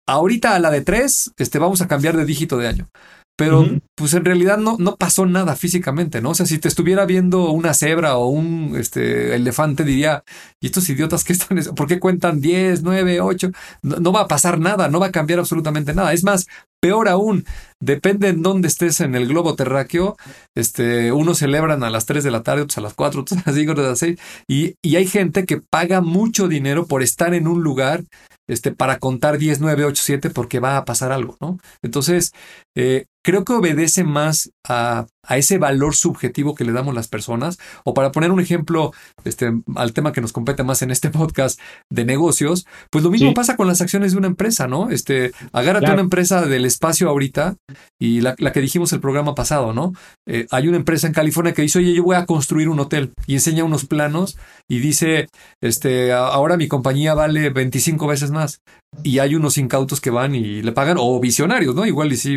ahorita a la de tres, este, vamos a cambiar de dígito de año. Pero pues en realidad no, no pasó nada físicamente, ¿no? O sea, si te estuviera viendo una cebra o un este, elefante, diría, ¿y estos idiotas que están? ¿Por qué cuentan 10, 9, 8? No, va a pasar nada, no va a cambiar absolutamente nada. Es más, peor aún, depende en dónde estés en el globo terráqueo, este, unos celebran a las 3 de la tarde, otros a las 4, otros a las 5, otros a las 6, y, y hay gente que paga mucho dinero por estar en un lugar este, para contar 10, 9, 8, 7 porque va a pasar algo, ¿no? Entonces, eh, creo que obedece más a, ese valor subjetivo que le damos las personas. O para poner un ejemplo este, al tema que nos compete más en este [laughs] podcast de negocios, pues lo mismo pasa con las acciones de una empresa, ¿no? Este, agárrate una empresa del espacio ahorita y la, que dijimos el programa pasado, ¿no? Eh, hay una empresa en California que dice, oye, yo voy a construir un hotel y enseña unos planos y dice, este, ahora mi compañía vale 25 veces más y hay unos incautos que van y le pagan, o visionarios, ¿no? Igual y si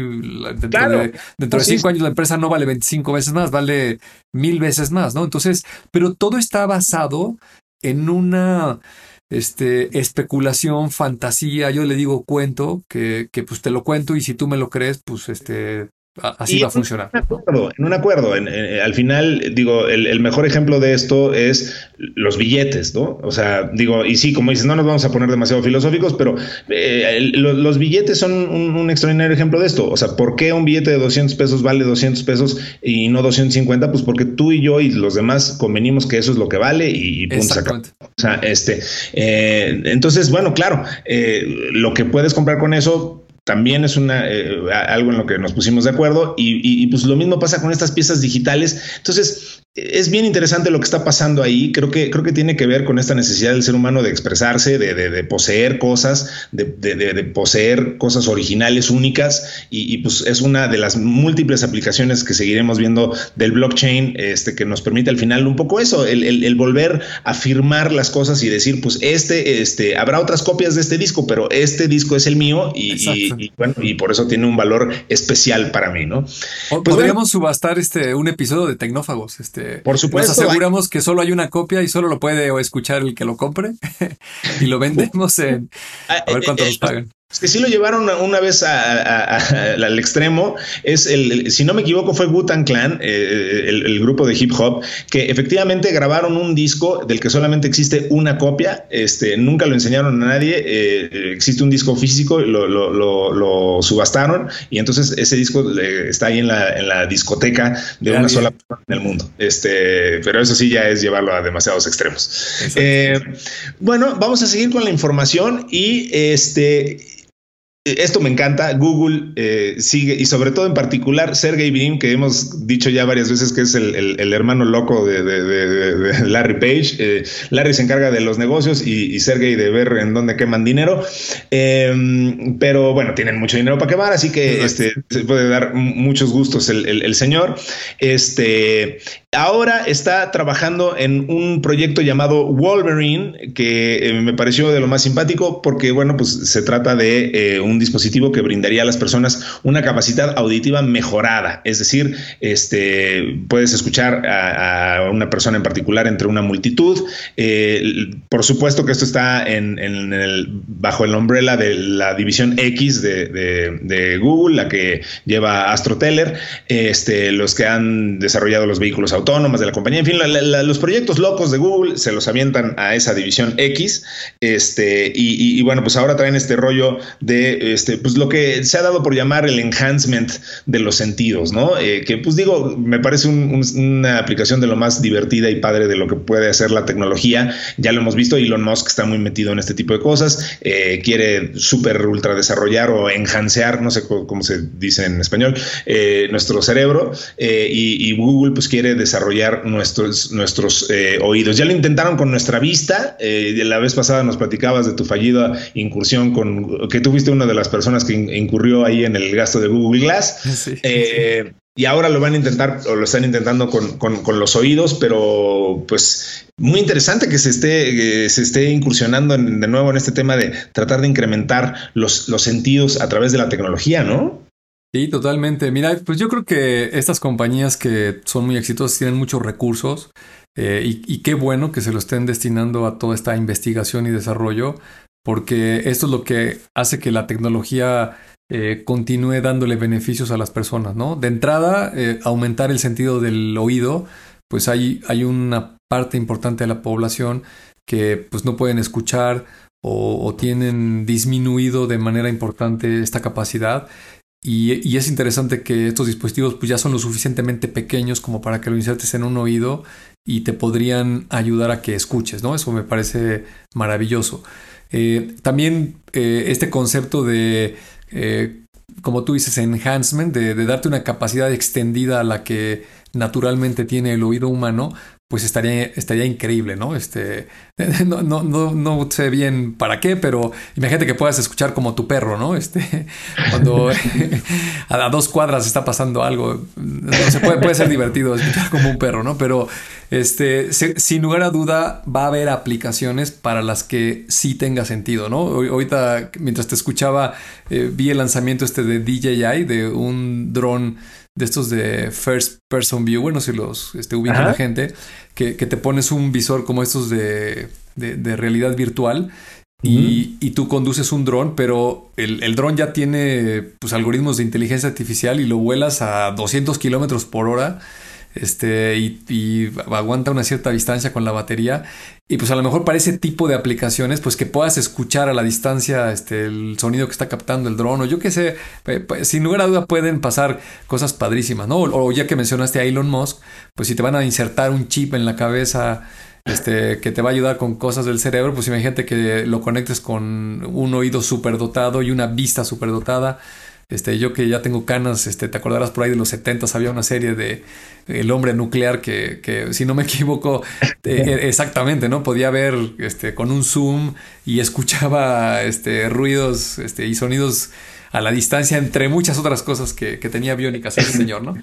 dentro, de, dentro de cinco años la empresa no vale 25 veces más, vale mil veces más, ¿no? Entonces, pero todo está basado en una este, especulación, fantasía, yo le digo cuento, que, que pues te lo cuento y si tú me lo crees, pues este, Así va a funcionar. En un acuerdo, en un acuerdo. al final, digo, el, mejor ejemplo de esto es los billetes, ¿no? O sea, digo, y sí, como dices, no nos vamos a poner demasiado filosóficos, pero eh, los, billetes son un, extraordinario ejemplo de esto. O sea, ¿por qué un billete de 200 pesos vale 200 pesos y no 250? Pues porque tú y yo y los demás convenimos que eso es lo que vale y, punto. O sea, este, eh, entonces, bueno, claro, eh, lo que puedes comprar con eso también es una, eh, algo en lo que nos pusimos de acuerdo y, y, pues lo mismo pasa con estas piezas digitales. Entonces, es bien interesante lo que está pasando ahí. Creo que, creo que tiene que ver con esta necesidad del ser humano de expresarse, de, de, poseer cosas, de, de, poseer cosas originales, únicas, y, pues es una de las múltiples aplicaciones que seguiremos viendo del blockchain, este, que nos permite al final un poco eso, el, el, volver a firmar las cosas y decir, pues este, este, habrá otras copias de este disco, pero este disco es el mío y, bueno, y por eso tiene un valor especial para mí, ¿no? Pues podríamos subastar este, un episodio de Tecnófagos, este por supuesto. Nos aseguramos que solo hay una copia y solo lo puede escuchar el que lo compre [laughs] y lo vendemos [laughs] en a ver cuánto nos pagan. Es que sí lo llevaron una vez al extremo. Es el, si no me equivoco, fue Gutan Clan, eh, el, grupo de hip hop, que efectivamente grabaron un disco del que solamente existe una copia. Este, nunca lo enseñaron a nadie. Eh, existe un disco físico, lo, lo, subastaron y entonces ese disco eh, está ahí en la, discoteca de una sola persona en el mundo. Este, pero eso sí ya es llevarlo a demasiados extremos. bueno, vamos a seguir con la información y este esto me encanta. Google eh, sigue, y sobre todo en particular, Sergey Brin, que hemos dicho ya varias veces que es el, hermano loco de, Larry Page. Eh, Larry se encarga de los negocios y, Sergey de ver en dónde queman dinero. Em, pero bueno, tienen mucho dinero para quemar, así que este, se puede dar muchos gustos el, señor. Este, ahora está trabajando en un proyecto llamado Wolverine, que eh, me pareció de lo más simpático porque, bueno, pues se trata de un dispositivo que brindaría a las personas una capacidad auditiva mejorada. Es decir, este, puedes escuchar a, una persona en particular entre una multitud. Eh, por supuesto que esto está en, bajo el umbrella de la división X de, Google, la que lleva AstroTeller, este, los que han desarrollado los vehículos autónomos de la compañía. En fin, los proyectos locos de Google se los avientan a esa división X. Este, y bueno, pues ahora traen este rollo de este, pues lo que se ha dado por llamar el enhancement de los sentidos, ¿no? Eh, que pues digo, me parece una aplicación de lo más divertida y padre de lo que puede hacer la tecnología. Ya lo hemos visto, Elon Musk está muy metido en este tipo de cosas, eh, quiere súper ultra desarrollar o enhancear, no sé cómo, se dice en español, eh, nuestro cerebro y, Google pues quiere desarrollar nuestros, nuestros oídos. Ya lo intentaron con nuestra vista, la vez pasada nos platicabas de tu fallida incursión con que tuviste una de las personas que incurrió ahí en el gasto de Google Glass. [laughs] Eh, y ahora lo van a intentar o lo están intentando con, los oídos, pero pues muy interesante que se esté, se esté incursionando de nuevo en este tema de tratar de incrementar los, los sentidos a través de la tecnología, ¿no? Sí, totalmente. Mira, pues yo creo que estas compañías que son muy exitosas tienen muchos recursos eh, y, qué bueno que se lo estén destinando a toda esta investigación y desarrollo, porque esto es lo que hace que la tecnología eh, continúe dándole beneficios a las personas, ¿no? De entrada, eh, aumentar el sentido del oído, pues hay, hay una parte importante de la población que pues no pueden escuchar o tienen disminuido de manera importante esta capacidad y, es interesante que estos dispositivos pues ya son lo suficientemente pequeños como para que lo insertes en un oído y te podrían ayudar a que escuches, ¿no? Eso me parece maravilloso. Eh, también eh, este concepto de, eh, como tú dices, enhancement, de, de, darte una capacidad extendida a la que naturalmente tiene el oído humano, pues estaría, estaría increíble, ¿no? Este, [laughs] no, no, no, no, sé bien para qué, pero imagínate que puedas escuchar como tu perro, ¿no? Este, [laughs] cuando [laughs] a dos cuadras está pasando algo, no puede, puede ser divertido escuchar como un perro, ¿no? Pero este, sin lugar a duda va a haber aplicaciones para las que sí tenga sentido, ¿no? Ahorita, mientras te escuchaba, eh, vi el lanzamiento este de DJI, de un dron de estos de First Person View, bueno, si los este, ubica la gente, que, te pones un visor como estos de, de, realidad virtual y, y, tú conduces un dron, pero el, el dron ya tiene pues, algoritmos de inteligencia artificial y lo vuelas a 200 kilómetros por hora este, y, aguanta una cierta distancia con la batería. Y pues a lo mejor para ese tipo de aplicaciones, pues que puedas escuchar a la distancia este, el sonido que está captando el dron, o yo qué sé, sin lugar a duda pueden pasar cosas padrísimas, ¿no? O, ya que mencionaste a Elon Musk, pues si te van a insertar un chip en la cabeza este, que te va a ayudar con cosas del cerebro, pues imagínate que lo conectes con un oído superdotado y una vista superdotada. Este, yo que ya tengo canas, este, te acordarás por ahí de los 70 había una serie de El hombre nuclear que, que si no me [laughs] equivoco, eh, exactamente, ¿no? Podía ver este, con un zoom y escuchaba este, ruidos este, y sonidos a la distancia, entre muchas otras cosas que, que tenía biónicas ese [laughs] señor, ¿no?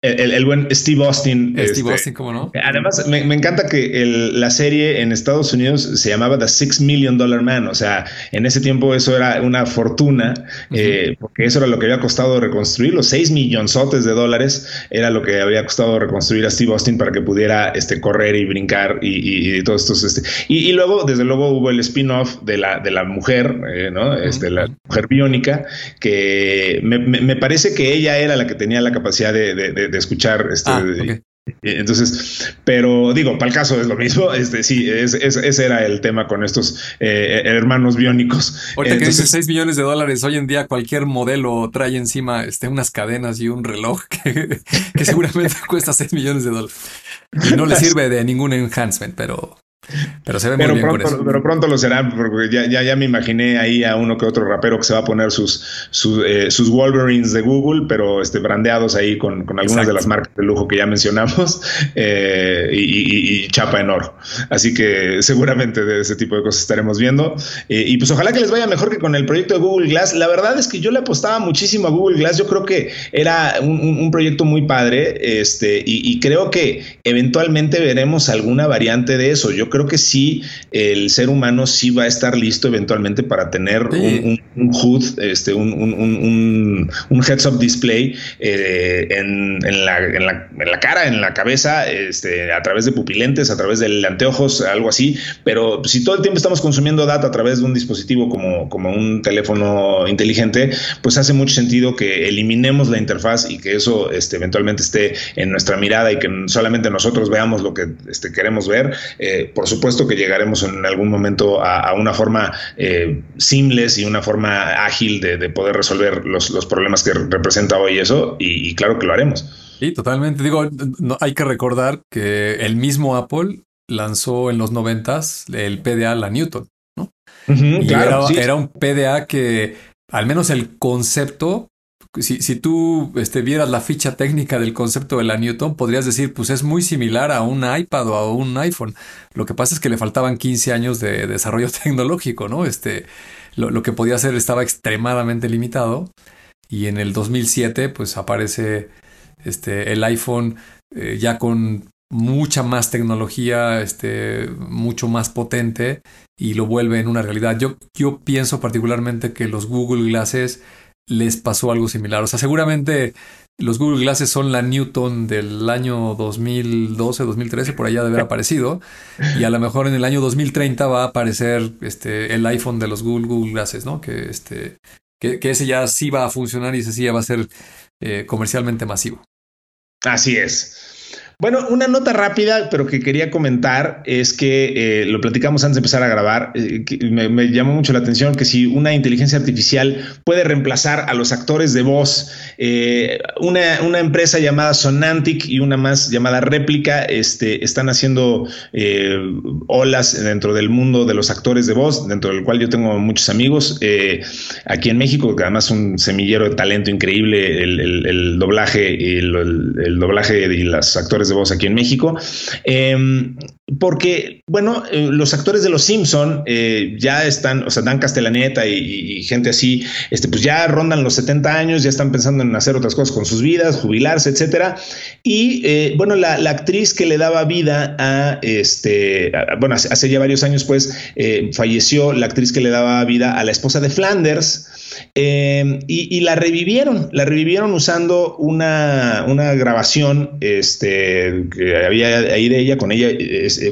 El, buen Steve Austin. Steve este, Austin, ¿cómo no? Además, me, encanta que la serie en Estados Unidos se llamaba The Six Million Dollar Man. O sea, en ese tiempo eso era una fortuna, eh, porque eso era lo que había costado reconstruir. Los 6 millonzotes de dólares era lo que había costado reconstruir a Steve Austin para que pudiera este, correr y brincar y, y, todos estos. Este. Y, luego, desde luego, hubo el spin-off de la, de la mujer, eh, ¿no? Este, la mujer biónica, que me, parece que ella era la que tenía la capacidad de de, escuchar. Este, ah, Entonces, pero digo, para el caso es lo mismo. [laughs] Este, sí, ese era el tema con estos eh, hermanos biónicos. Ahorita que dices 6 millones de dólares, hoy en día cualquier modelo trae encima este, unas cadenas y un reloj [laughs] que, que seguramente [laughs] cuesta 6 millones de dólares. Y no le sirve de ningún enhancement, pero pero se ve pero muy bien pronto, Pero pronto lo será, porque ya, ya, ya, me imaginé ahí a uno que otro rapero que se va a poner sus, sus, eh, sus Wolverines de Google, pero este, brandeados ahí con, con algunas de las marcas de lujo que ya mencionamos [laughs] eh, y, y, chapa en oro. Así que seguramente de ese tipo de cosas estaremos viendo. Eh, y pues ojalá que les vaya mejor que con el proyecto de Google Glass. La verdad es que yo le apostaba muchísimo a Google Glass. Yo creo que era un, un, proyecto muy padre este, y, y creo que eventualmente veremos alguna variante de eso. Yo creo que sí, el ser humano sí va a estar listo eventualmente para tener un, HUD, este, un, un, heads-up display eh, en, la, cara, en la cabeza, este, a través de pupilentes, a través de anteojos, algo así. Pero si todo el tiempo estamos consumiendo data a través de un dispositivo como, como un teléfono inteligente, pues hace mucho sentido que eliminemos la interfaz y que eso este, eventualmente esté en nuestra mirada y que solamente nosotros veamos lo que este, queremos ver. Eh, por supuesto que llegaremos en algún momento a, una forma eh, seamless y una forma ágil de, poder resolver los, problemas que representa hoy eso, y, claro que lo haremos. Sí, totalmente. Digo, no, hay que recordar que el mismo Apple lanzó en los noventas el PDA la Newton, ¿no? claro, era, era un PDA que al menos el concepto si, si tú este, vieras la ficha técnica del concepto de la Newton, podrías decir, pues es muy similar a un iPad o a un iPhone. Lo que pasa es que le faltaban 15 años de desarrollo [laughs] tecnológico, ¿no? Este, lo, lo que podía hacer estaba extremadamente limitado. Y en el 2007, pues aparece este, el iPhone eh, ya con mucha más tecnología, este, mucho más potente y lo vuelve en una realidad. Yo, yo pienso particularmente que los Google Glasses les pasó algo similar. O sea, seguramente los Google Glasses son la Newton del año 2012, 2013, por allá de haber [laughs] aparecido. Y a lo mejor en el año 2030 va a aparecer este, el iPhone de los Google, Google Glasses, ¿no? Que, este, que, ese ya sí va a funcionar y ese sí ya va a ser eh, comercialmente masivo. Así es. Bueno, una nota rápida, pero que quería comentar es que eh, lo platicamos antes de empezar a grabar. Eh, me, llamó mucho la atención que si una inteligencia artificial puede reemplazar a los actores de voz, eh, una, una, empresa llamada Sonantic y una más llamada Réplica este, están haciendo olas dentro del mundo de los actores de voz, dentro del cual yo tengo muchos amigos aquí en México, que además un semillero de talento increíble, el, doblaje y el, el doblaje y los actores de voz aquí en México. Em, porque, bueno, eh, los actores de Los Simpson eh, ya están, o sea, Dan Castellaneta y, gente así, este, pues ya rondan los 70 años, ya están pensando en hacer otras cosas con sus vidas, jubilarse, etcétera. Y eh, bueno, la, actriz que le daba vida a este, bueno, hace, hace, ya varios años, pues falleció la actriz que le daba vida a la esposa de Flanders. Eh, y, la revivieron, la revivieron usando una, grabación este, que había ahí de ella, con ella,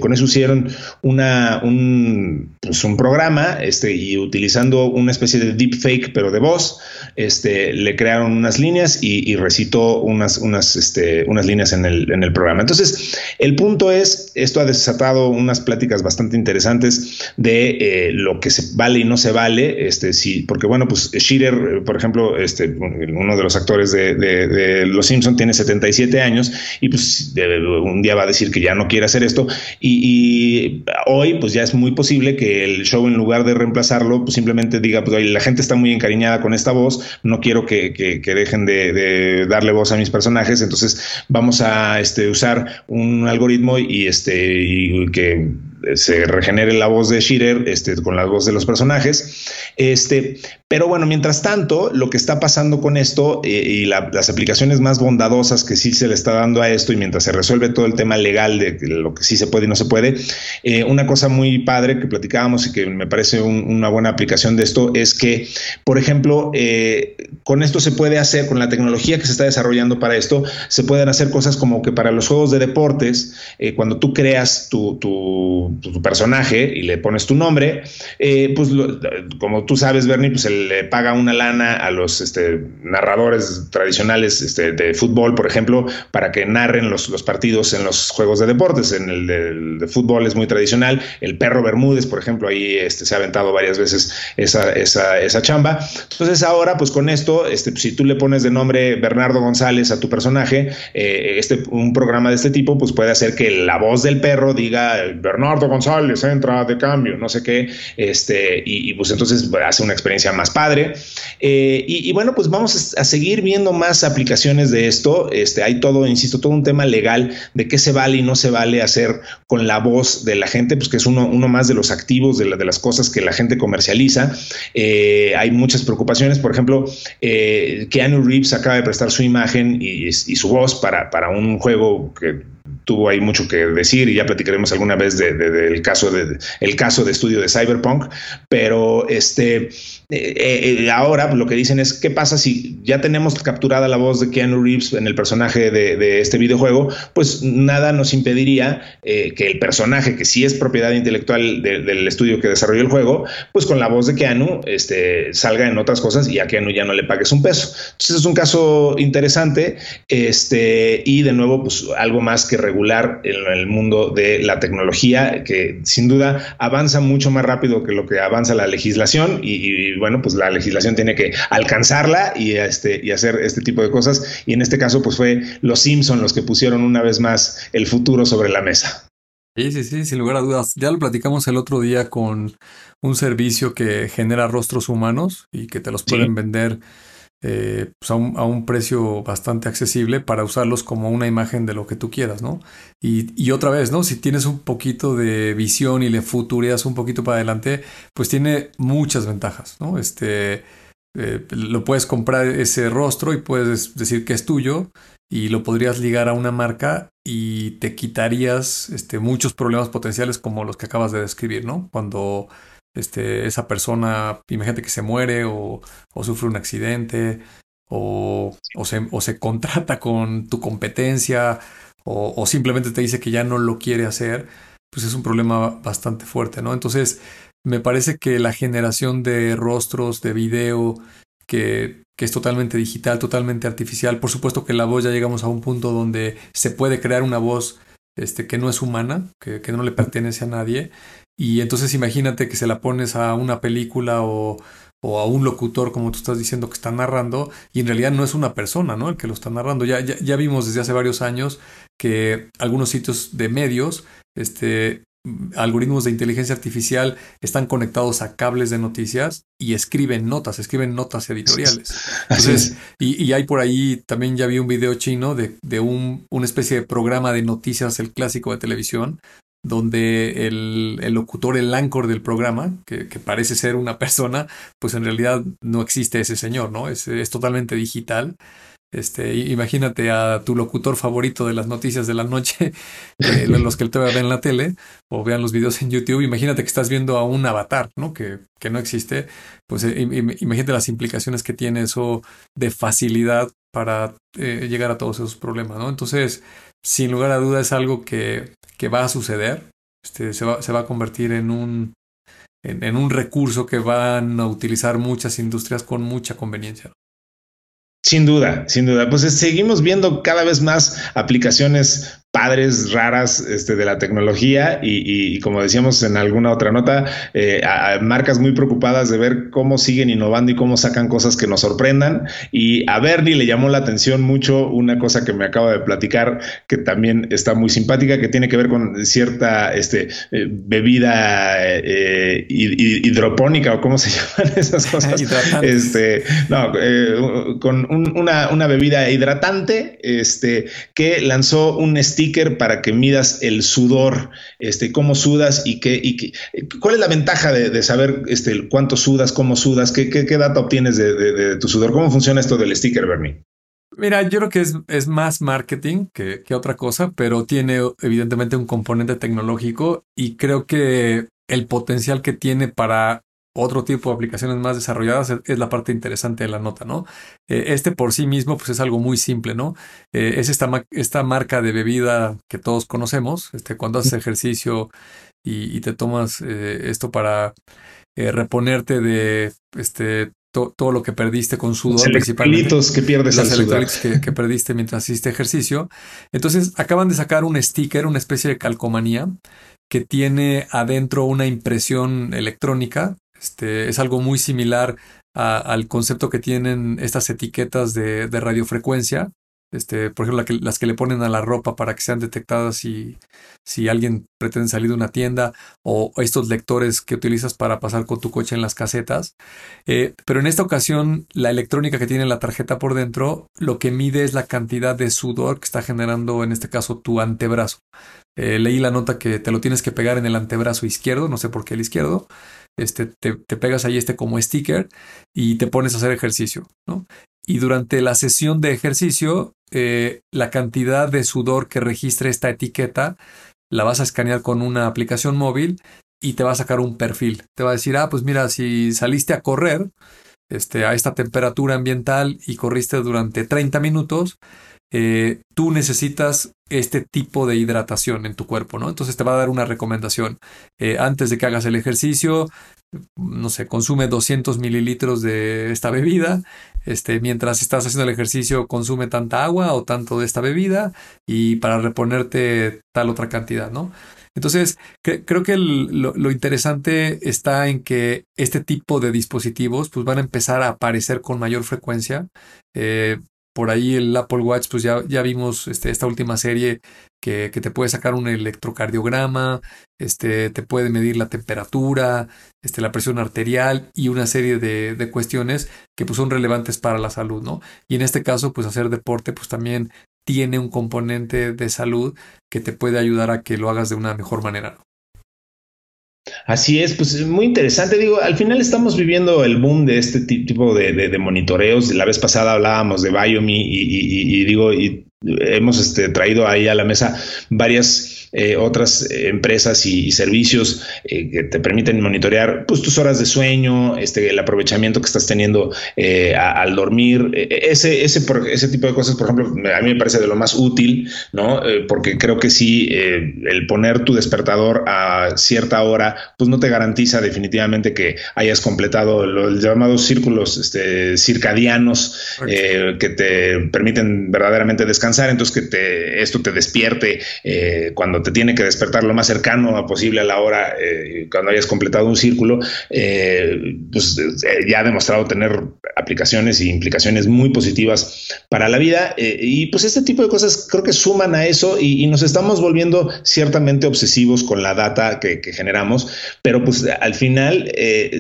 con eso hicieron una, un, pues un programa este, y utilizando una especie de deepfake, pero de voz, este, le crearon unas líneas y, recitó unas, unas, este, unas líneas en el, en el programa. Entonces, el punto es, esto ha desatado unas pláticas bastante interesantes de eh, lo que se vale y no se vale, este, porque bueno, pues Shearer, por ejemplo, este, uno de los actores de, Los Simpson tiene 77 años y pues un día va a decir que ya no quiere hacer esto y, hoy pues ya es muy posible que el show en lugar de reemplazarlo pues simplemente diga pues la gente está muy encariñada con esta voz, no quiero que, dejen de, darle voz a mis personajes, entonces vamos a este, usar un algoritmo y, este, y que se regenere la voz de Shearer este, con la voz de los personajes. Este, pero bueno, mientras tanto, lo que está pasando con esto eh, y las aplicaciones más bondadosas que sí se le está dando a esto y mientras se resuelve todo el tema legal de lo que sí se puede y no se puede, eh, una cosa muy padre que platicábamos y que me parece una buena aplicación de esto es que, por ejemplo, eh, con esto se puede hacer, con la tecnología que se está desarrollando para esto, se pueden hacer cosas como que para los juegos de deportes, cuando tú creas tu, tu, personaje y le pones tu nombre, pues como tú sabes, Bernie, pues le paga una lana a los este, narradores tradicionales este, de fútbol, por ejemplo, para que narren los, partidos en los juegos de deportes. En el de, fútbol es muy tradicional. El perro Bermúdez, por ejemplo, ahí este, se ha aventado varias veces esa, esa, esa chamba. Entonces ahora, pues con esto, este, si tú le pones de nombre Bernardo González a tu personaje, eh, este, un programa de este tipo, pues puede hacer que la voz del perro diga Bernardo González entra de cambio, no sé qué, este, y, y pues entonces hace una experiencia más padre. Eh, y, bueno, pues vamos a seguir viendo más aplicaciones de esto. Este, hay todo, insisto, todo un tema legal de qué se vale y no se vale hacer con la voz de la gente, pues que es uno, uno más de los activos de, las cosas que la gente comercializa. Eh, hay muchas preocupaciones, por ejemplo, eh, Keanu Reeves acaba de prestar su imagen y, su voz para, para un juego que tuvo ahí mucho que decir y ya platicaremos alguna vez del caso de, el caso de estudio de Cyberpunk, pero este eh, eh, ahora lo que dicen es, ¿qué pasa si ya tenemos capturada la voz de Keanu Reeves en el personaje de, este videojuego? Pues nada nos impediría eh, que el personaje, que sí es propiedad intelectual del estudio que desarrolló el juego, pues con la voz de Keanu este, salga en otras cosas y a Keanu ya no le pagues un peso. Entonces es un caso interesante este, y de nuevo, pues algo más que regular en el mundo de la tecnología, que sin duda avanza mucho más rápido que lo que avanza la legislación y bueno, pues la legislación tiene que alcanzarla y, este, y hacer este tipo de cosas. Y en este caso, pues fue los Simpson los que pusieron una vez más el futuro sobre la mesa. Sí, sí, sí, sin lugar a dudas. Ya lo platicamos el otro día con un servicio que genera rostros humanos y que te los pueden vender eh, pues a, un, precio bastante accesible para usarlos como una imagen de lo que tú quieras, ¿no? Y, otra vez, ¿no? Si tienes un poquito de visión y le futureas un poquito para adelante, pues tiene muchas ventajas, ¿no? Este, eh, lo puedes comprar ese rostro y puedes decir que es tuyo y lo podrías ligar a una marca y te quitarías este, muchos problemas potenciales como los que acabas de describir, ¿no? Cuando este, esa persona, imagínate que se muere o, sufre un accidente o, se, o, se, contrata con tu competencia o, simplemente te dice que ya no lo quiere hacer, pues es un problema bastante fuerte, ¿no? Entonces, me parece que la generación de rostros, de video, que, es totalmente digital, totalmente artificial, por supuesto que la voz ya llegamos a un punto donde se puede crear una voz este, que no es humana, que no le pertenece a nadie, y entonces imagínate que se la pones a una película o, o, a un locutor, como tú estás diciendo, que está narrando, y en realidad no es una persona, ¿no? El que lo está narrando. Ya, ya, ya vimos desde hace varios años que algunos sitios de medios este, algoritmos de inteligencia artificial están conectados a cables de noticias y escriben notas, escriben notas editoriales. [laughs] Entonces, y, hay por ahí, también ya vi un video chino de, de un, una especie de programa de noticias, el clásico de televisión, donde el, el locutor, el anchor del programa, que, que, parece ser una persona, pues en realidad no existe ese señor, ¿no? Es, es totalmente digital. Este, imagínate a tu locutor favorito de las noticias de la noche, [laughs] eh, [laughs] los que te ven en la tele o vean los videos en YouTube. Imagínate que estás viendo a un avatar, ¿no? Que, que no existe. Pues eh, imagínate las implicaciones que tiene eso de facilidad para eh, llegar a todos esos problemas, ¿no? Entonces, sin lugar a duda es algo que, que va a suceder. Este, se, va, se va a convertir en un, en, en un recurso que van a utilizar muchas industrias con mucha conveniencia. Sin duda, sin duda. Pues seguimos viendo cada vez más aplicaciones padres, raras este, de la tecnología y, como decíamos en alguna otra nota, eh, marcas muy preocupadas de ver cómo siguen innovando y cómo sacan cosas que nos sorprendan. Y a Bernie le llamó la atención mucho una cosa que me acaba de platicar que también está muy simpática, que tiene que ver con cierta este, eh, bebida eh, hidropónica o cómo se [laughs] llaman esas cosas. este, no, con una, una, bebida hidratante este, que lanzó un estilo para que midas el sudor, este, cómo sudas y qué, y cuál es la ventaja de, saber este, cuánto sudas, cómo sudas, qué, qué, qué data obtienes de, tu sudor, cómo funciona esto del sticker, Bernie. Mira, yo creo que es, es más marketing que, otra cosa, pero tiene evidentemente un componente tecnológico y creo que el potencial que tiene para otro tipo de aplicaciones más desarrolladas es la parte interesante de la nota, ¿no? Eh, este por sí mismo pues es algo muy simple, ¿no? Eh, es esta, esta marca de bebida que todos conocemos, este, cuando haces ejercicio y, te tomas eh, esto para reponerte de este, todo lo que perdiste con sudor, los principalmente. que pierdes los electrolitos que, que, perdiste mientras hiciste ejercicio. Entonces acaban de sacar un sticker, una especie de calcomanía que tiene adentro una impresión electrónica este, es algo muy similar al concepto que tienen estas etiquetas de, radiofrecuencia. Este, por ejemplo, las que le ponen a la ropa para que sean detectadas si, si alguien pretende salir de una tienda o estos lectores que utilizas para pasar con tu coche en las casetas. Eh, pero en esta ocasión, la electrónica que tiene la tarjeta por dentro, lo que mide es la cantidad de sudor que está generando, en este caso, tu antebrazo. Eh, leí la nota que te lo tienes que pegar en el antebrazo izquierdo, no sé por qué el izquierdo, este, te, pegas ahí este como sticker y te pones a hacer ejercicio, ¿no? Y durante la sesión de ejercicio, eh, la cantidad de sudor que registre esta etiqueta la vas a escanear con una aplicación móvil y te va a sacar un perfil. Te va a decir, ah, pues mira, si saliste a correr este, a esta temperatura ambiental y corriste durante 30 minutos, eh, tú necesitas este tipo de hidratación en tu cuerpo, ¿no? Entonces te va a dar una recomendación. Eh, antes de que hagas el ejercicio, no sé, consume 200 mililitros de esta bebida. Este, mientras estás haciendo el ejercicio, consume tanta agua o tanto de esta bebida y para reponerte tal otra cantidad, ¿no? Entonces, creo que lo, interesante está en que este tipo de dispositivos pues, van a empezar a aparecer con mayor frecuencia. Eh, por ahí el Apple Watch, pues ya, ya vimos este, esta última serie que, que, te puede sacar un electrocardiograma, este, te puede medir la temperatura, este, la presión arterial y una serie de, de, cuestiones que pues, son relevantes para la salud, ¿no? Y en este caso, pues hacer deporte, pues también tiene un componente de salud que te puede ayudar a que lo hagas de una mejor manera. Así es, pues es muy interesante. Digo, al final estamos viviendo el boom de este tipo de, monitoreos. La vez pasada hablábamos de Biomi y, y digo, y hemos este, traído ahí a la mesa varias eh, otras empresas y, servicios eh, que te permiten monitorear pues, tus horas de sueño, este, el aprovechamiento que estás teniendo eh, al dormir. E, e, ese, ese, ese tipo de cosas, por ejemplo, a mí me parece de lo más útil, ¿no? porque creo que sí, el poner tu despertador a cierta hora, pues no te garantiza definitivamente que hayas completado los llamados círculos este, circadianos que te permiten verdaderamente descansar, entonces que esto te despierte cuando te tiene que despertar lo más cercano posible a la hora, eh, cuando hayas completado un círculo, eh, pues eh, ya ha demostrado tener aplicaciones y implicaciones muy positivas para la vida. y pues este tipo de cosas creo que suman a eso y, nos estamos volviendo ciertamente obsesivos con la data que, generamos, pero pues al final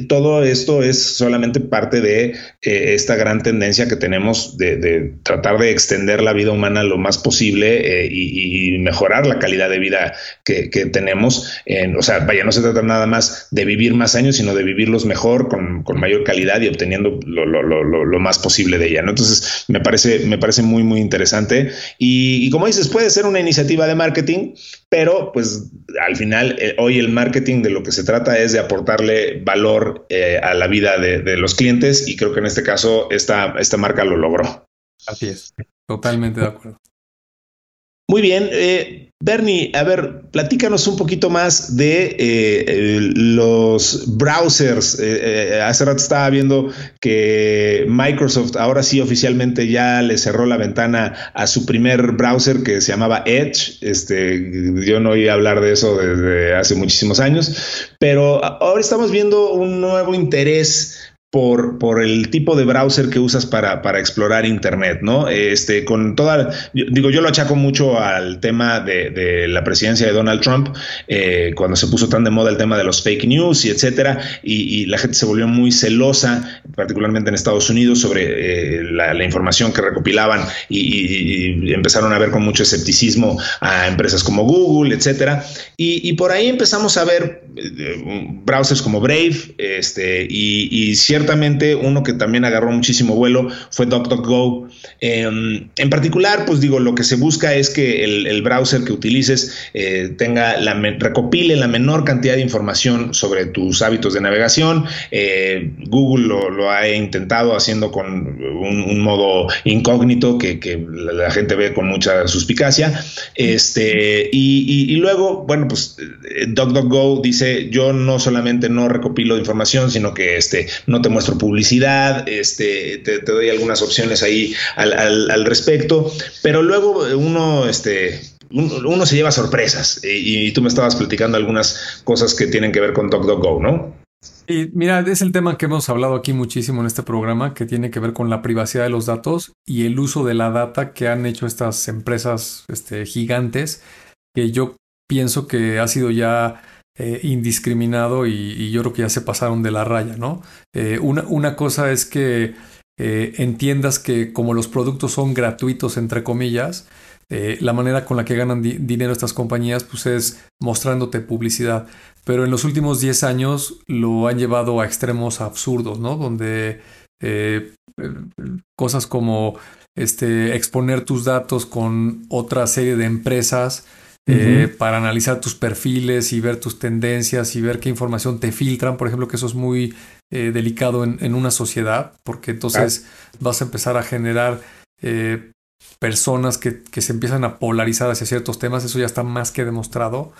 todo esto es solamente parte de esta gran tendencia que tenemos de, tratar de extender la vida humana lo más posible y, y mejorar la calidad de vida que, tenemos. En, o sea, vaya, no se trata nada más de vivir más años, sino de vivirlos mejor, con, mayor calidad y obteniendo lo, más posible de ella. ¿no? Entonces, me parece, me parece muy, muy interesante. Y, como dices, puede ser una iniciativa de marketing, pero pues al final, eh, hoy el marketing de lo que se trata es de aportarle valor eh, a la vida de, de, los clientes y creo que en este caso esta, esta marca lo logró. Así es, totalmente de acuerdo. Muy bien, eh, Bernie, a ver, platícanos un poquito más de eh, los browsers. Eh, hace rato estaba viendo que Microsoft ahora sí oficialmente ya le cerró la ventana a su primer browser que se llamaba Edge. Este, yo no oí hablar de eso desde hace muchísimos años, pero ahora estamos viendo un nuevo interés por, por el tipo de browser que usas para, para, explorar Internet, ¿no? Este, con toda, digo, yo lo achaco mucho al tema de, la presidencia de Donald Trump, eh, cuando se puso tan de moda el tema de los fake news y etcétera, y, la gente se volvió muy celosa, particularmente en Estados Unidos, sobre eh, la, información que recopilaban y, empezaron a ver con mucho escepticismo a empresas como Google, etcétera, y, por ahí empezamos a ver eh, browsers como Brave, este, y, cierto ciertamente uno que también agarró muchísimo vuelo fue DuckDuckGo. Em, en particular, pues digo, lo que se busca es que el, browser que utilices eh, tenga recopile la menor cantidad de información sobre tus hábitos de navegación. Eh, Google lo, ha intentado haciendo con un, modo incógnito que, la gente ve con mucha suspicacia. Este, y, luego, bueno, pues eh, DuckDuckGo dice, yo no solamente no recopilo información, sino que este, no te muestro publicidad, este, te, doy algunas opciones ahí al, respecto, pero luego uno, este, uno, se lleva sorpresas y, tú me estabas platicando algunas cosas que tienen que ver con DocDocGo, ¿no? Y mira, es el tema que hemos hablado aquí muchísimo en este programa, que tiene que ver con la privacidad de los datos y el uso de la data que han hecho estas empresas este, gigantes, que yo pienso que ha sido ya eh, indiscriminado y, yo creo que ya se pasaron de la raya, ¿no? Eh, una, cosa es que eh, entiendas que como los productos son gratuitos, entre comillas, la manera con la que ganan dinero estas compañías pues es mostrándote publicidad. Pero en los últimos 10 años lo han llevado a extremos absurdos, ¿no? Donde cosas como este, exponer tus datos con otra serie de empresas eh, para analizar tus perfiles y ver tus tendencias y ver qué información te filtran, por ejemplo, que eso es muy eh, delicado en, una sociedad, porque entonces vas a empezar a generar eh, personas que, que, se empiezan a polarizar hacia ciertos temas, eso ya está más que demostrado.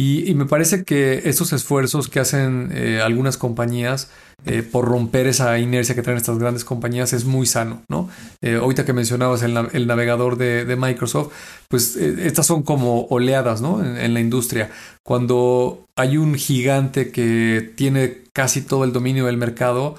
Y, me parece que esos esfuerzos que hacen eh, algunas compañías eh, por romper esa inercia que traen estas grandes compañías es muy sano, ¿no? Eh, ahorita que mencionabas el, navegador de, Microsoft, pues estas son como oleadas, ¿no? En, la industria. Cuando hay un gigante que tiene casi todo el dominio del mercado,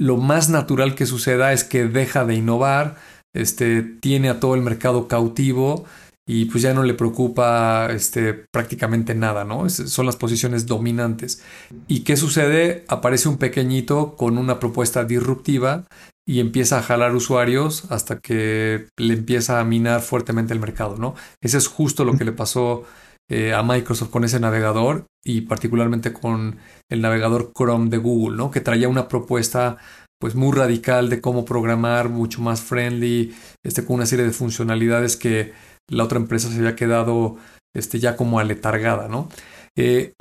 lo más natural que suceda es que deja de innovar, este, tiene a todo el mercado cautivo y pues ya no le preocupa este, prácticamente nada, ¿no? son las posiciones dominantes. ¿Y qué sucede? Aparece un pequeñito con una propuesta disruptiva y empieza a jalar usuarios hasta que le empieza a minar fuertemente el mercado, ¿no? Ese es justo lo que le pasó eh, a Microsoft con ese navegador y particularmente con el navegador Chrome de Google, ¿no? Que traía una propuesta pues muy radical de cómo programar, mucho más friendly, este, con una serie de funcionalidades que la otra empresa se había quedado este, ya como aletargada, ¿no? Eh,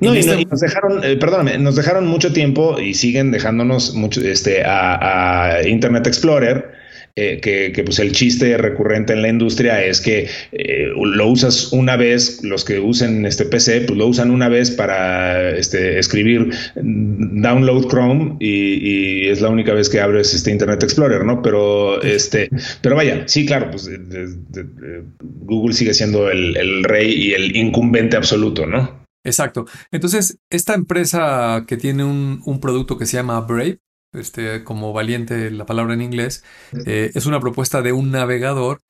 no, y, este nos dejaron, eh, perdóname, nos dejaron mucho tiempo y siguen dejándonos mucho este, a Internet Explorer eh, que, pues el chiste recurrente en la industria es que eh, lo usas una vez, los que usen este PC, pues lo usan una vez para este, escribir download Chrome y, es la única vez que abres este Internet Explorer, ¿no? Pero este, pero vaya, sí, claro, pues Google sigue siendo el, el rey y el incumbente absoluto, ¿no? Exacto. Entonces, esta empresa que tiene un, un, producto que se llama Brave, este, como valiente la palabra en inglés, eh, es una propuesta de un navegador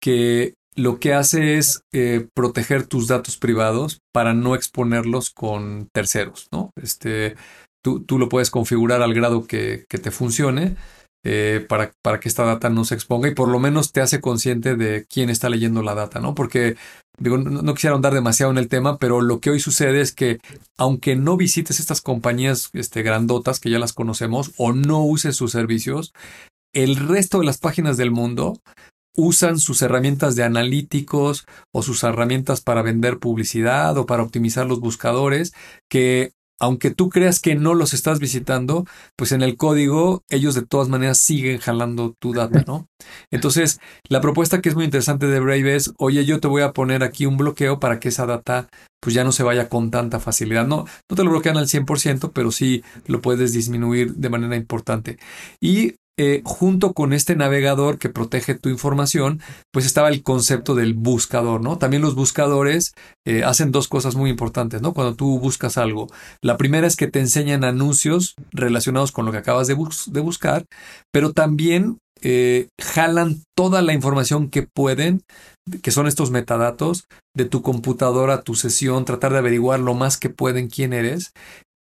que lo que hace es eh, proteger tus datos privados para no exponerlos con terceros, ¿no? Este, tú, tú lo puedes configurar al grado que, que te funcione eh, para, para, que esta data no se exponga y por lo menos te hace consciente de quién está leyendo la data, ¿no? Porque no, quisiera andar demasiado en el tema, pero lo que hoy sucede es que aunque no visites estas compañías este, grandotas que ya las conocemos o no uses sus servicios, el resto de las páginas del mundo usan sus herramientas de analíticos o sus herramientas para vender publicidad o para optimizar los buscadores que aunque tú creas que no los estás visitando, pues en el código ellos de todas maneras siguen jalando tu data, ¿no? Entonces, la propuesta que es muy interesante de Brave es, oye, yo te voy a poner aquí un bloqueo para que esa data pues ya no se vaya con tanta facilidad. No, no te lo bloquean al 100%, pero sí lo puedes disminuir de manera importante. Y eh, junto con este navegador que protege tu información, pues estaba el concepto del buscador, ¿no? También los buscadores eh, hacen dos cosas muy importantes, ¿no? Cuando tú buscas algo. La primera es que te enseñan anuncios relacionados con lo que acabas de, buscar, pero también eh, jalan toda la información que pueden, que son estos metadatos, de tu computadora, tu sesión, tratar de averiguar lo más que pueden quién eres.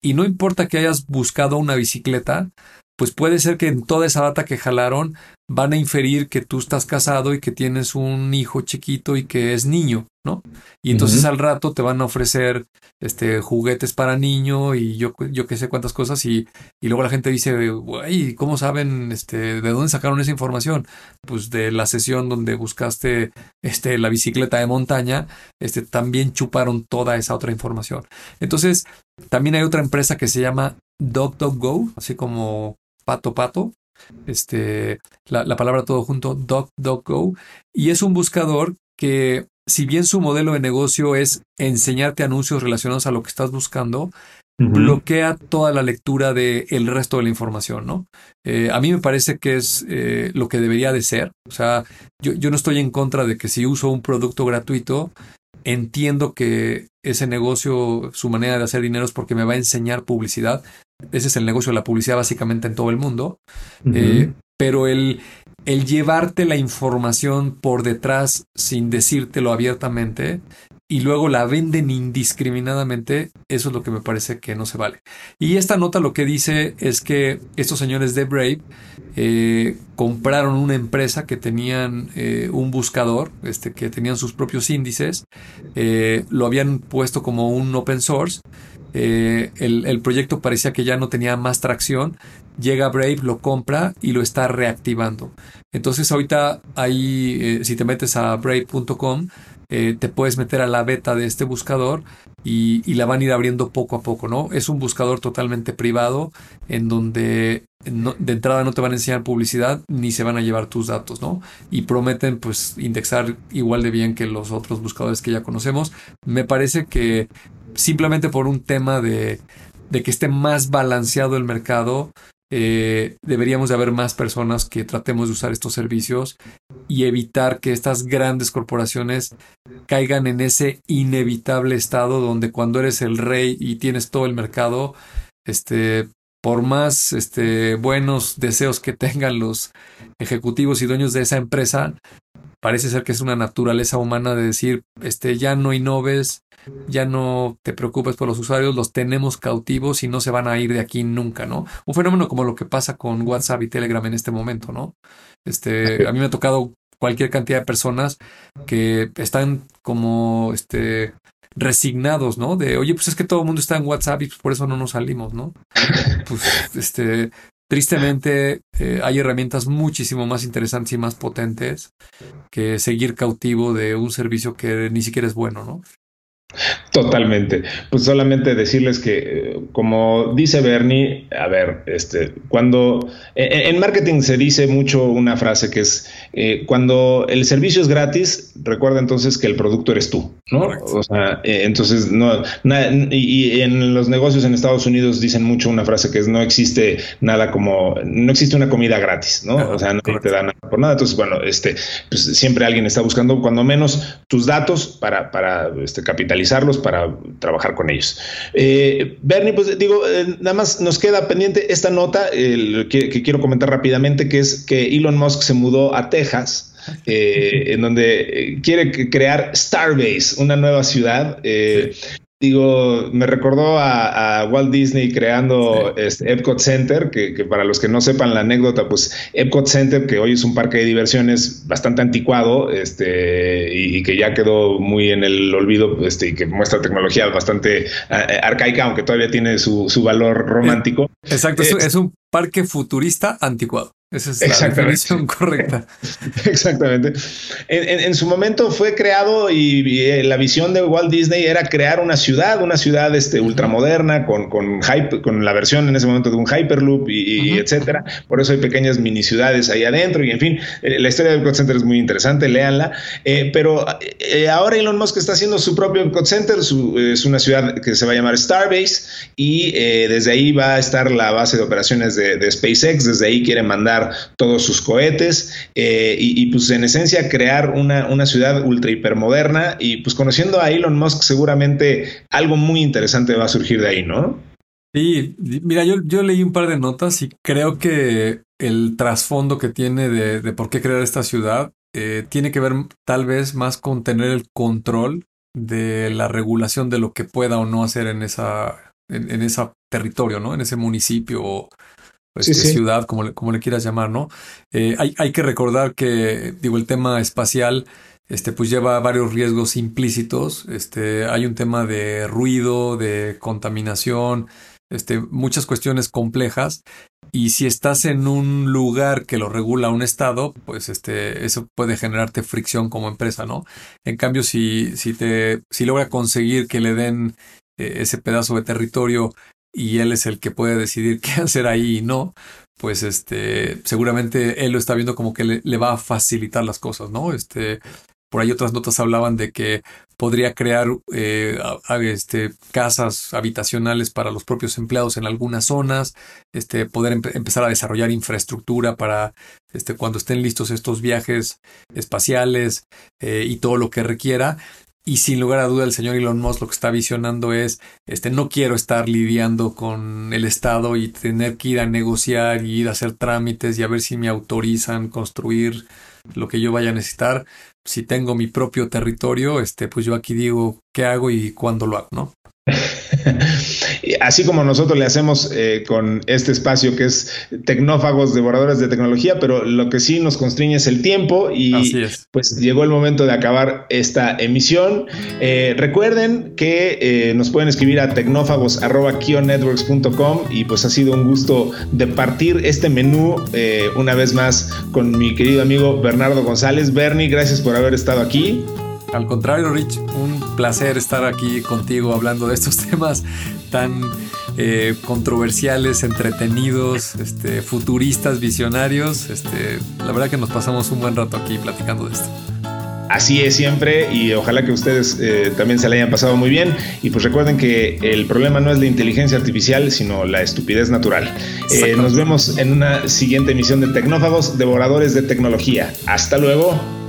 Y no importa que hayas buscado una bicicleta, pues puede ser que en toda esa data que jalaron van a inferir que tú estás casado y que tienes un hijo chiquito y que es niño, ¿no? Y entonces al rato te van a ofrecer este juguetes para niño y yo yo qué sé cuántas cosas y, y luego la gente dice, "Güey, ¿cómo saben este de dónde sacaron esa información?" Pues de la sesión donde buscaste este la bicicleta de montaña, este también chuparon toda esa otra información. Entonces, también hay otra empresa que se llama DocDocGo, así como pato pato, este, la, palabra todo junto, DocDocGo, y es un buscador que, si bien su modelo de negocio es enseñarte anuncios relacionados a lo que estás buscando, bloquea toda la lectura del el resto de la información, ¿no? Eh, a mí me parece que es eh, lo que debería de ser. O sea, yo, yo no estoy en contra de que si uso un producto gratuito, entiendo que ese negocio, su manera de hacer dinero es porque me va a enseñar publicidad. Ese es el negocio de la publicidad básicamente en todo el mundo. Eh, pero el, el llevarte la información por detrás sin decírtelo abiertamente y luego la venden indiscriminadamente, eso es lo que me parece que no se vale. Y esta nota lo que dice es que estos señores de Brave eh, compraron una empresa que tenían eh, un buscador, este, que tenían sus propios índices, lo habían puesto como un open source eh, el, proyecto parecía que ya no tenía más tracción, llega Brave, lo compra y lo está reactivando. Entonces ahorita ahí, eh, si te metes a brave.com, eh, te puedes meter a la beta de este buscador y, la van a ir abriendo poco a poco, ¿no? Es un buscador totalmente privado en donde de entrada no te van a enseñar publicidad ni se van a llevar tus datos, ¿no? Y prometen pues indexar igual de bien que los otros buscadores que ya conocemos. Me parece que simplemente por un tema de, que esté más balanceado el mercado, eh, deberíamos de haber más personas que tratemos de usar estos servicios y evitar que estas grandes corporaciones caigan en ese inevitable estado donde cuando eres el rey y tienes todo el mercado, este, por más este, buenos deseos que tengan los ejecutivos y dueños de esa empresa, parece ser que es una naturaleza humana de decir, este, ya no innoves, ya no te preocupes por los usuarios, los tenemos cautivos y no se van a ir de aquí nunca, ¿no? Un fenómeno como lo que pasa con WhatsApp y Telegram en este momento, ¿no? Este, a mí me ha tocado cualquier cantidad de personas que están como este resignados, ¿no? De, oye, pues es que todo el mundo está en WhatsApp y pues por eso no nos salimos, ¿no? [laughs] Pues, este, tristemente eh, hay herramientas muchísimo más interesantes y más potentes que seguir cautivo de un servicio que ni siquiera es bueno, ¿no? Totalmente. Pues solamente decirles que, como dice Bernie, a ver, este, cuando en, marketing se dice mucho una frase que es eh, cuando el servicio es gratis, recuerda entonces que el producto eres tú, ¿no? O sea, eh, entonces no, y, en los negocios en Estados Unidos dicen mucho una frase que es no existe nada como, no existe una comida gratis, ¿no? o sea, no te dan nada por nada. Entonces, bueno, este, pues siempre alguien está buscando cuando menos tus datos para, para este, capitalizarlos para trabajar con ellos. Eh, Bernie, pues digo, eh, nada más nos queda pendiente esta nota que, quiero comentar rápidamente, que es que Elon Musk se mudó a Texas. Eh, en donde quiere crear Starbase, una nueva ciudad. Digo, me recordó a, Walt Disney creando este Epcot Center, que, para los que no sepan la anécdota, pues Epcot Center, que hoy es un parque de diversiones bastante anticuado, este, y, que ya quedó muy en el olvido, este, y que muestra tecnología bastante eh, arcaica, aunque todavía tiene su, valor romántico. Exacto, es un parque futurista anticuado. Esa es la definición correcta. [laughs] Exactamente. En, su momento fue creado y, eh, la visión de Walt Disney era crear una ciudad, una ciudad este, ultramoderna con, con, con la versión en ese momento de un Hyperloop y, etcétera. Por eso hay pequeñas mini ciudades ahí adentro y en fin, eh, la historia del Epcot Center es muy interesante, léanla. Eh, pero ahora Elon Musk está haciendo su propio Epcot Center, es una ciudad que se va a llamar Starbase y desde ahí va a estar la base de operaciones de, de SpaceX, desde ahí quiere mandar todos sus cohetes eh, y, pues en esencia crear una, una ciudad ultra hipermoderna y pues conociendo a Elon Musk seguramente algo muy interesante va a surgir de ahí, ¿no? Sí, mira, yo, yo leí un par de notas y creo que el trasfondo que tiene de, por qué crear esta ciudad eh, tiene que ver tal vez más con tener el control de la regulación de lo que pueda o no hacer en esa en, ese territorio, ¿no? En ese municipio este, ciudad, como le, como le quieras llamar, ¿no? Eh, hay, hay, que recordar que, digo, el tema espacial, este, pues lleva varios riesgos implícitos. Este, hay un tema de ruido, de contaminación, este, muchas cuestiones complejas. Y si estás en un lugar que lo regula un estado, pues este, eso puede generarte fricción como empresa, ¿no? En cambio, si, si te, si logra conseguir que le den eh, ese pedazo de territorio y él es el que puede decidir [laughs] qué hacer ahí y no, pues este, seguramente él lo está viendo como que le, va a facilitar las cosas, ¿no? Este, por ahí otras notas hablaban de que podría crear eh, este, casas habitacionales para los propios empleados en algunas zonas, este, poder empezar a desarrollar infraestructura para este, cuando estén listos estos viajes espaciales eh, y todo lo que requiera. Y sin lugar a duda el señor Elon Musk lo que está visionando es, este, no quiero estar lidiando con el Estado y tener que ir a negociar y ir a hacer trámites y a ver si me autorizan construir lo que yo vaya a necesitar. Si tengo mi propio territorio, este, pues yo aquí digo qué hago y cuándo lo hago, ¿no? [laughs] Así como nosotros le hacemos eh, con este espacio que es tecnófagos, devoradores de tecnología, pero lo que sí nos constriñe es el tiempo y pues llegó el momento de acabar esta emisión. Eh, recuerden que eh, nos pueden escribir a tecnófagos.kionetworks.com y pues ha sido un gusto de partir este menú una vez más con mi querido amigo Bernardo González. Bernie, gracias por haber estado aquí. Al contrario, Rich, un placer estar aquí contigo hablando de estos [laughs] temas tan eh, controversiales, entretenidos, este, futuristas, visionarios. Este, la verdad que nos pasamos un buen rato aquí platicando de esto. Así es siempre y ojalá que ustedes eh, también se la hayan pasado muy bien. Y pues recuerden que el problema no es la inteligencia artificial, sino la estupidez natural. Eh, nos vemos en una siguiente emisión de Tecnófagos, Devoradores de Tecnología. Hasta luego.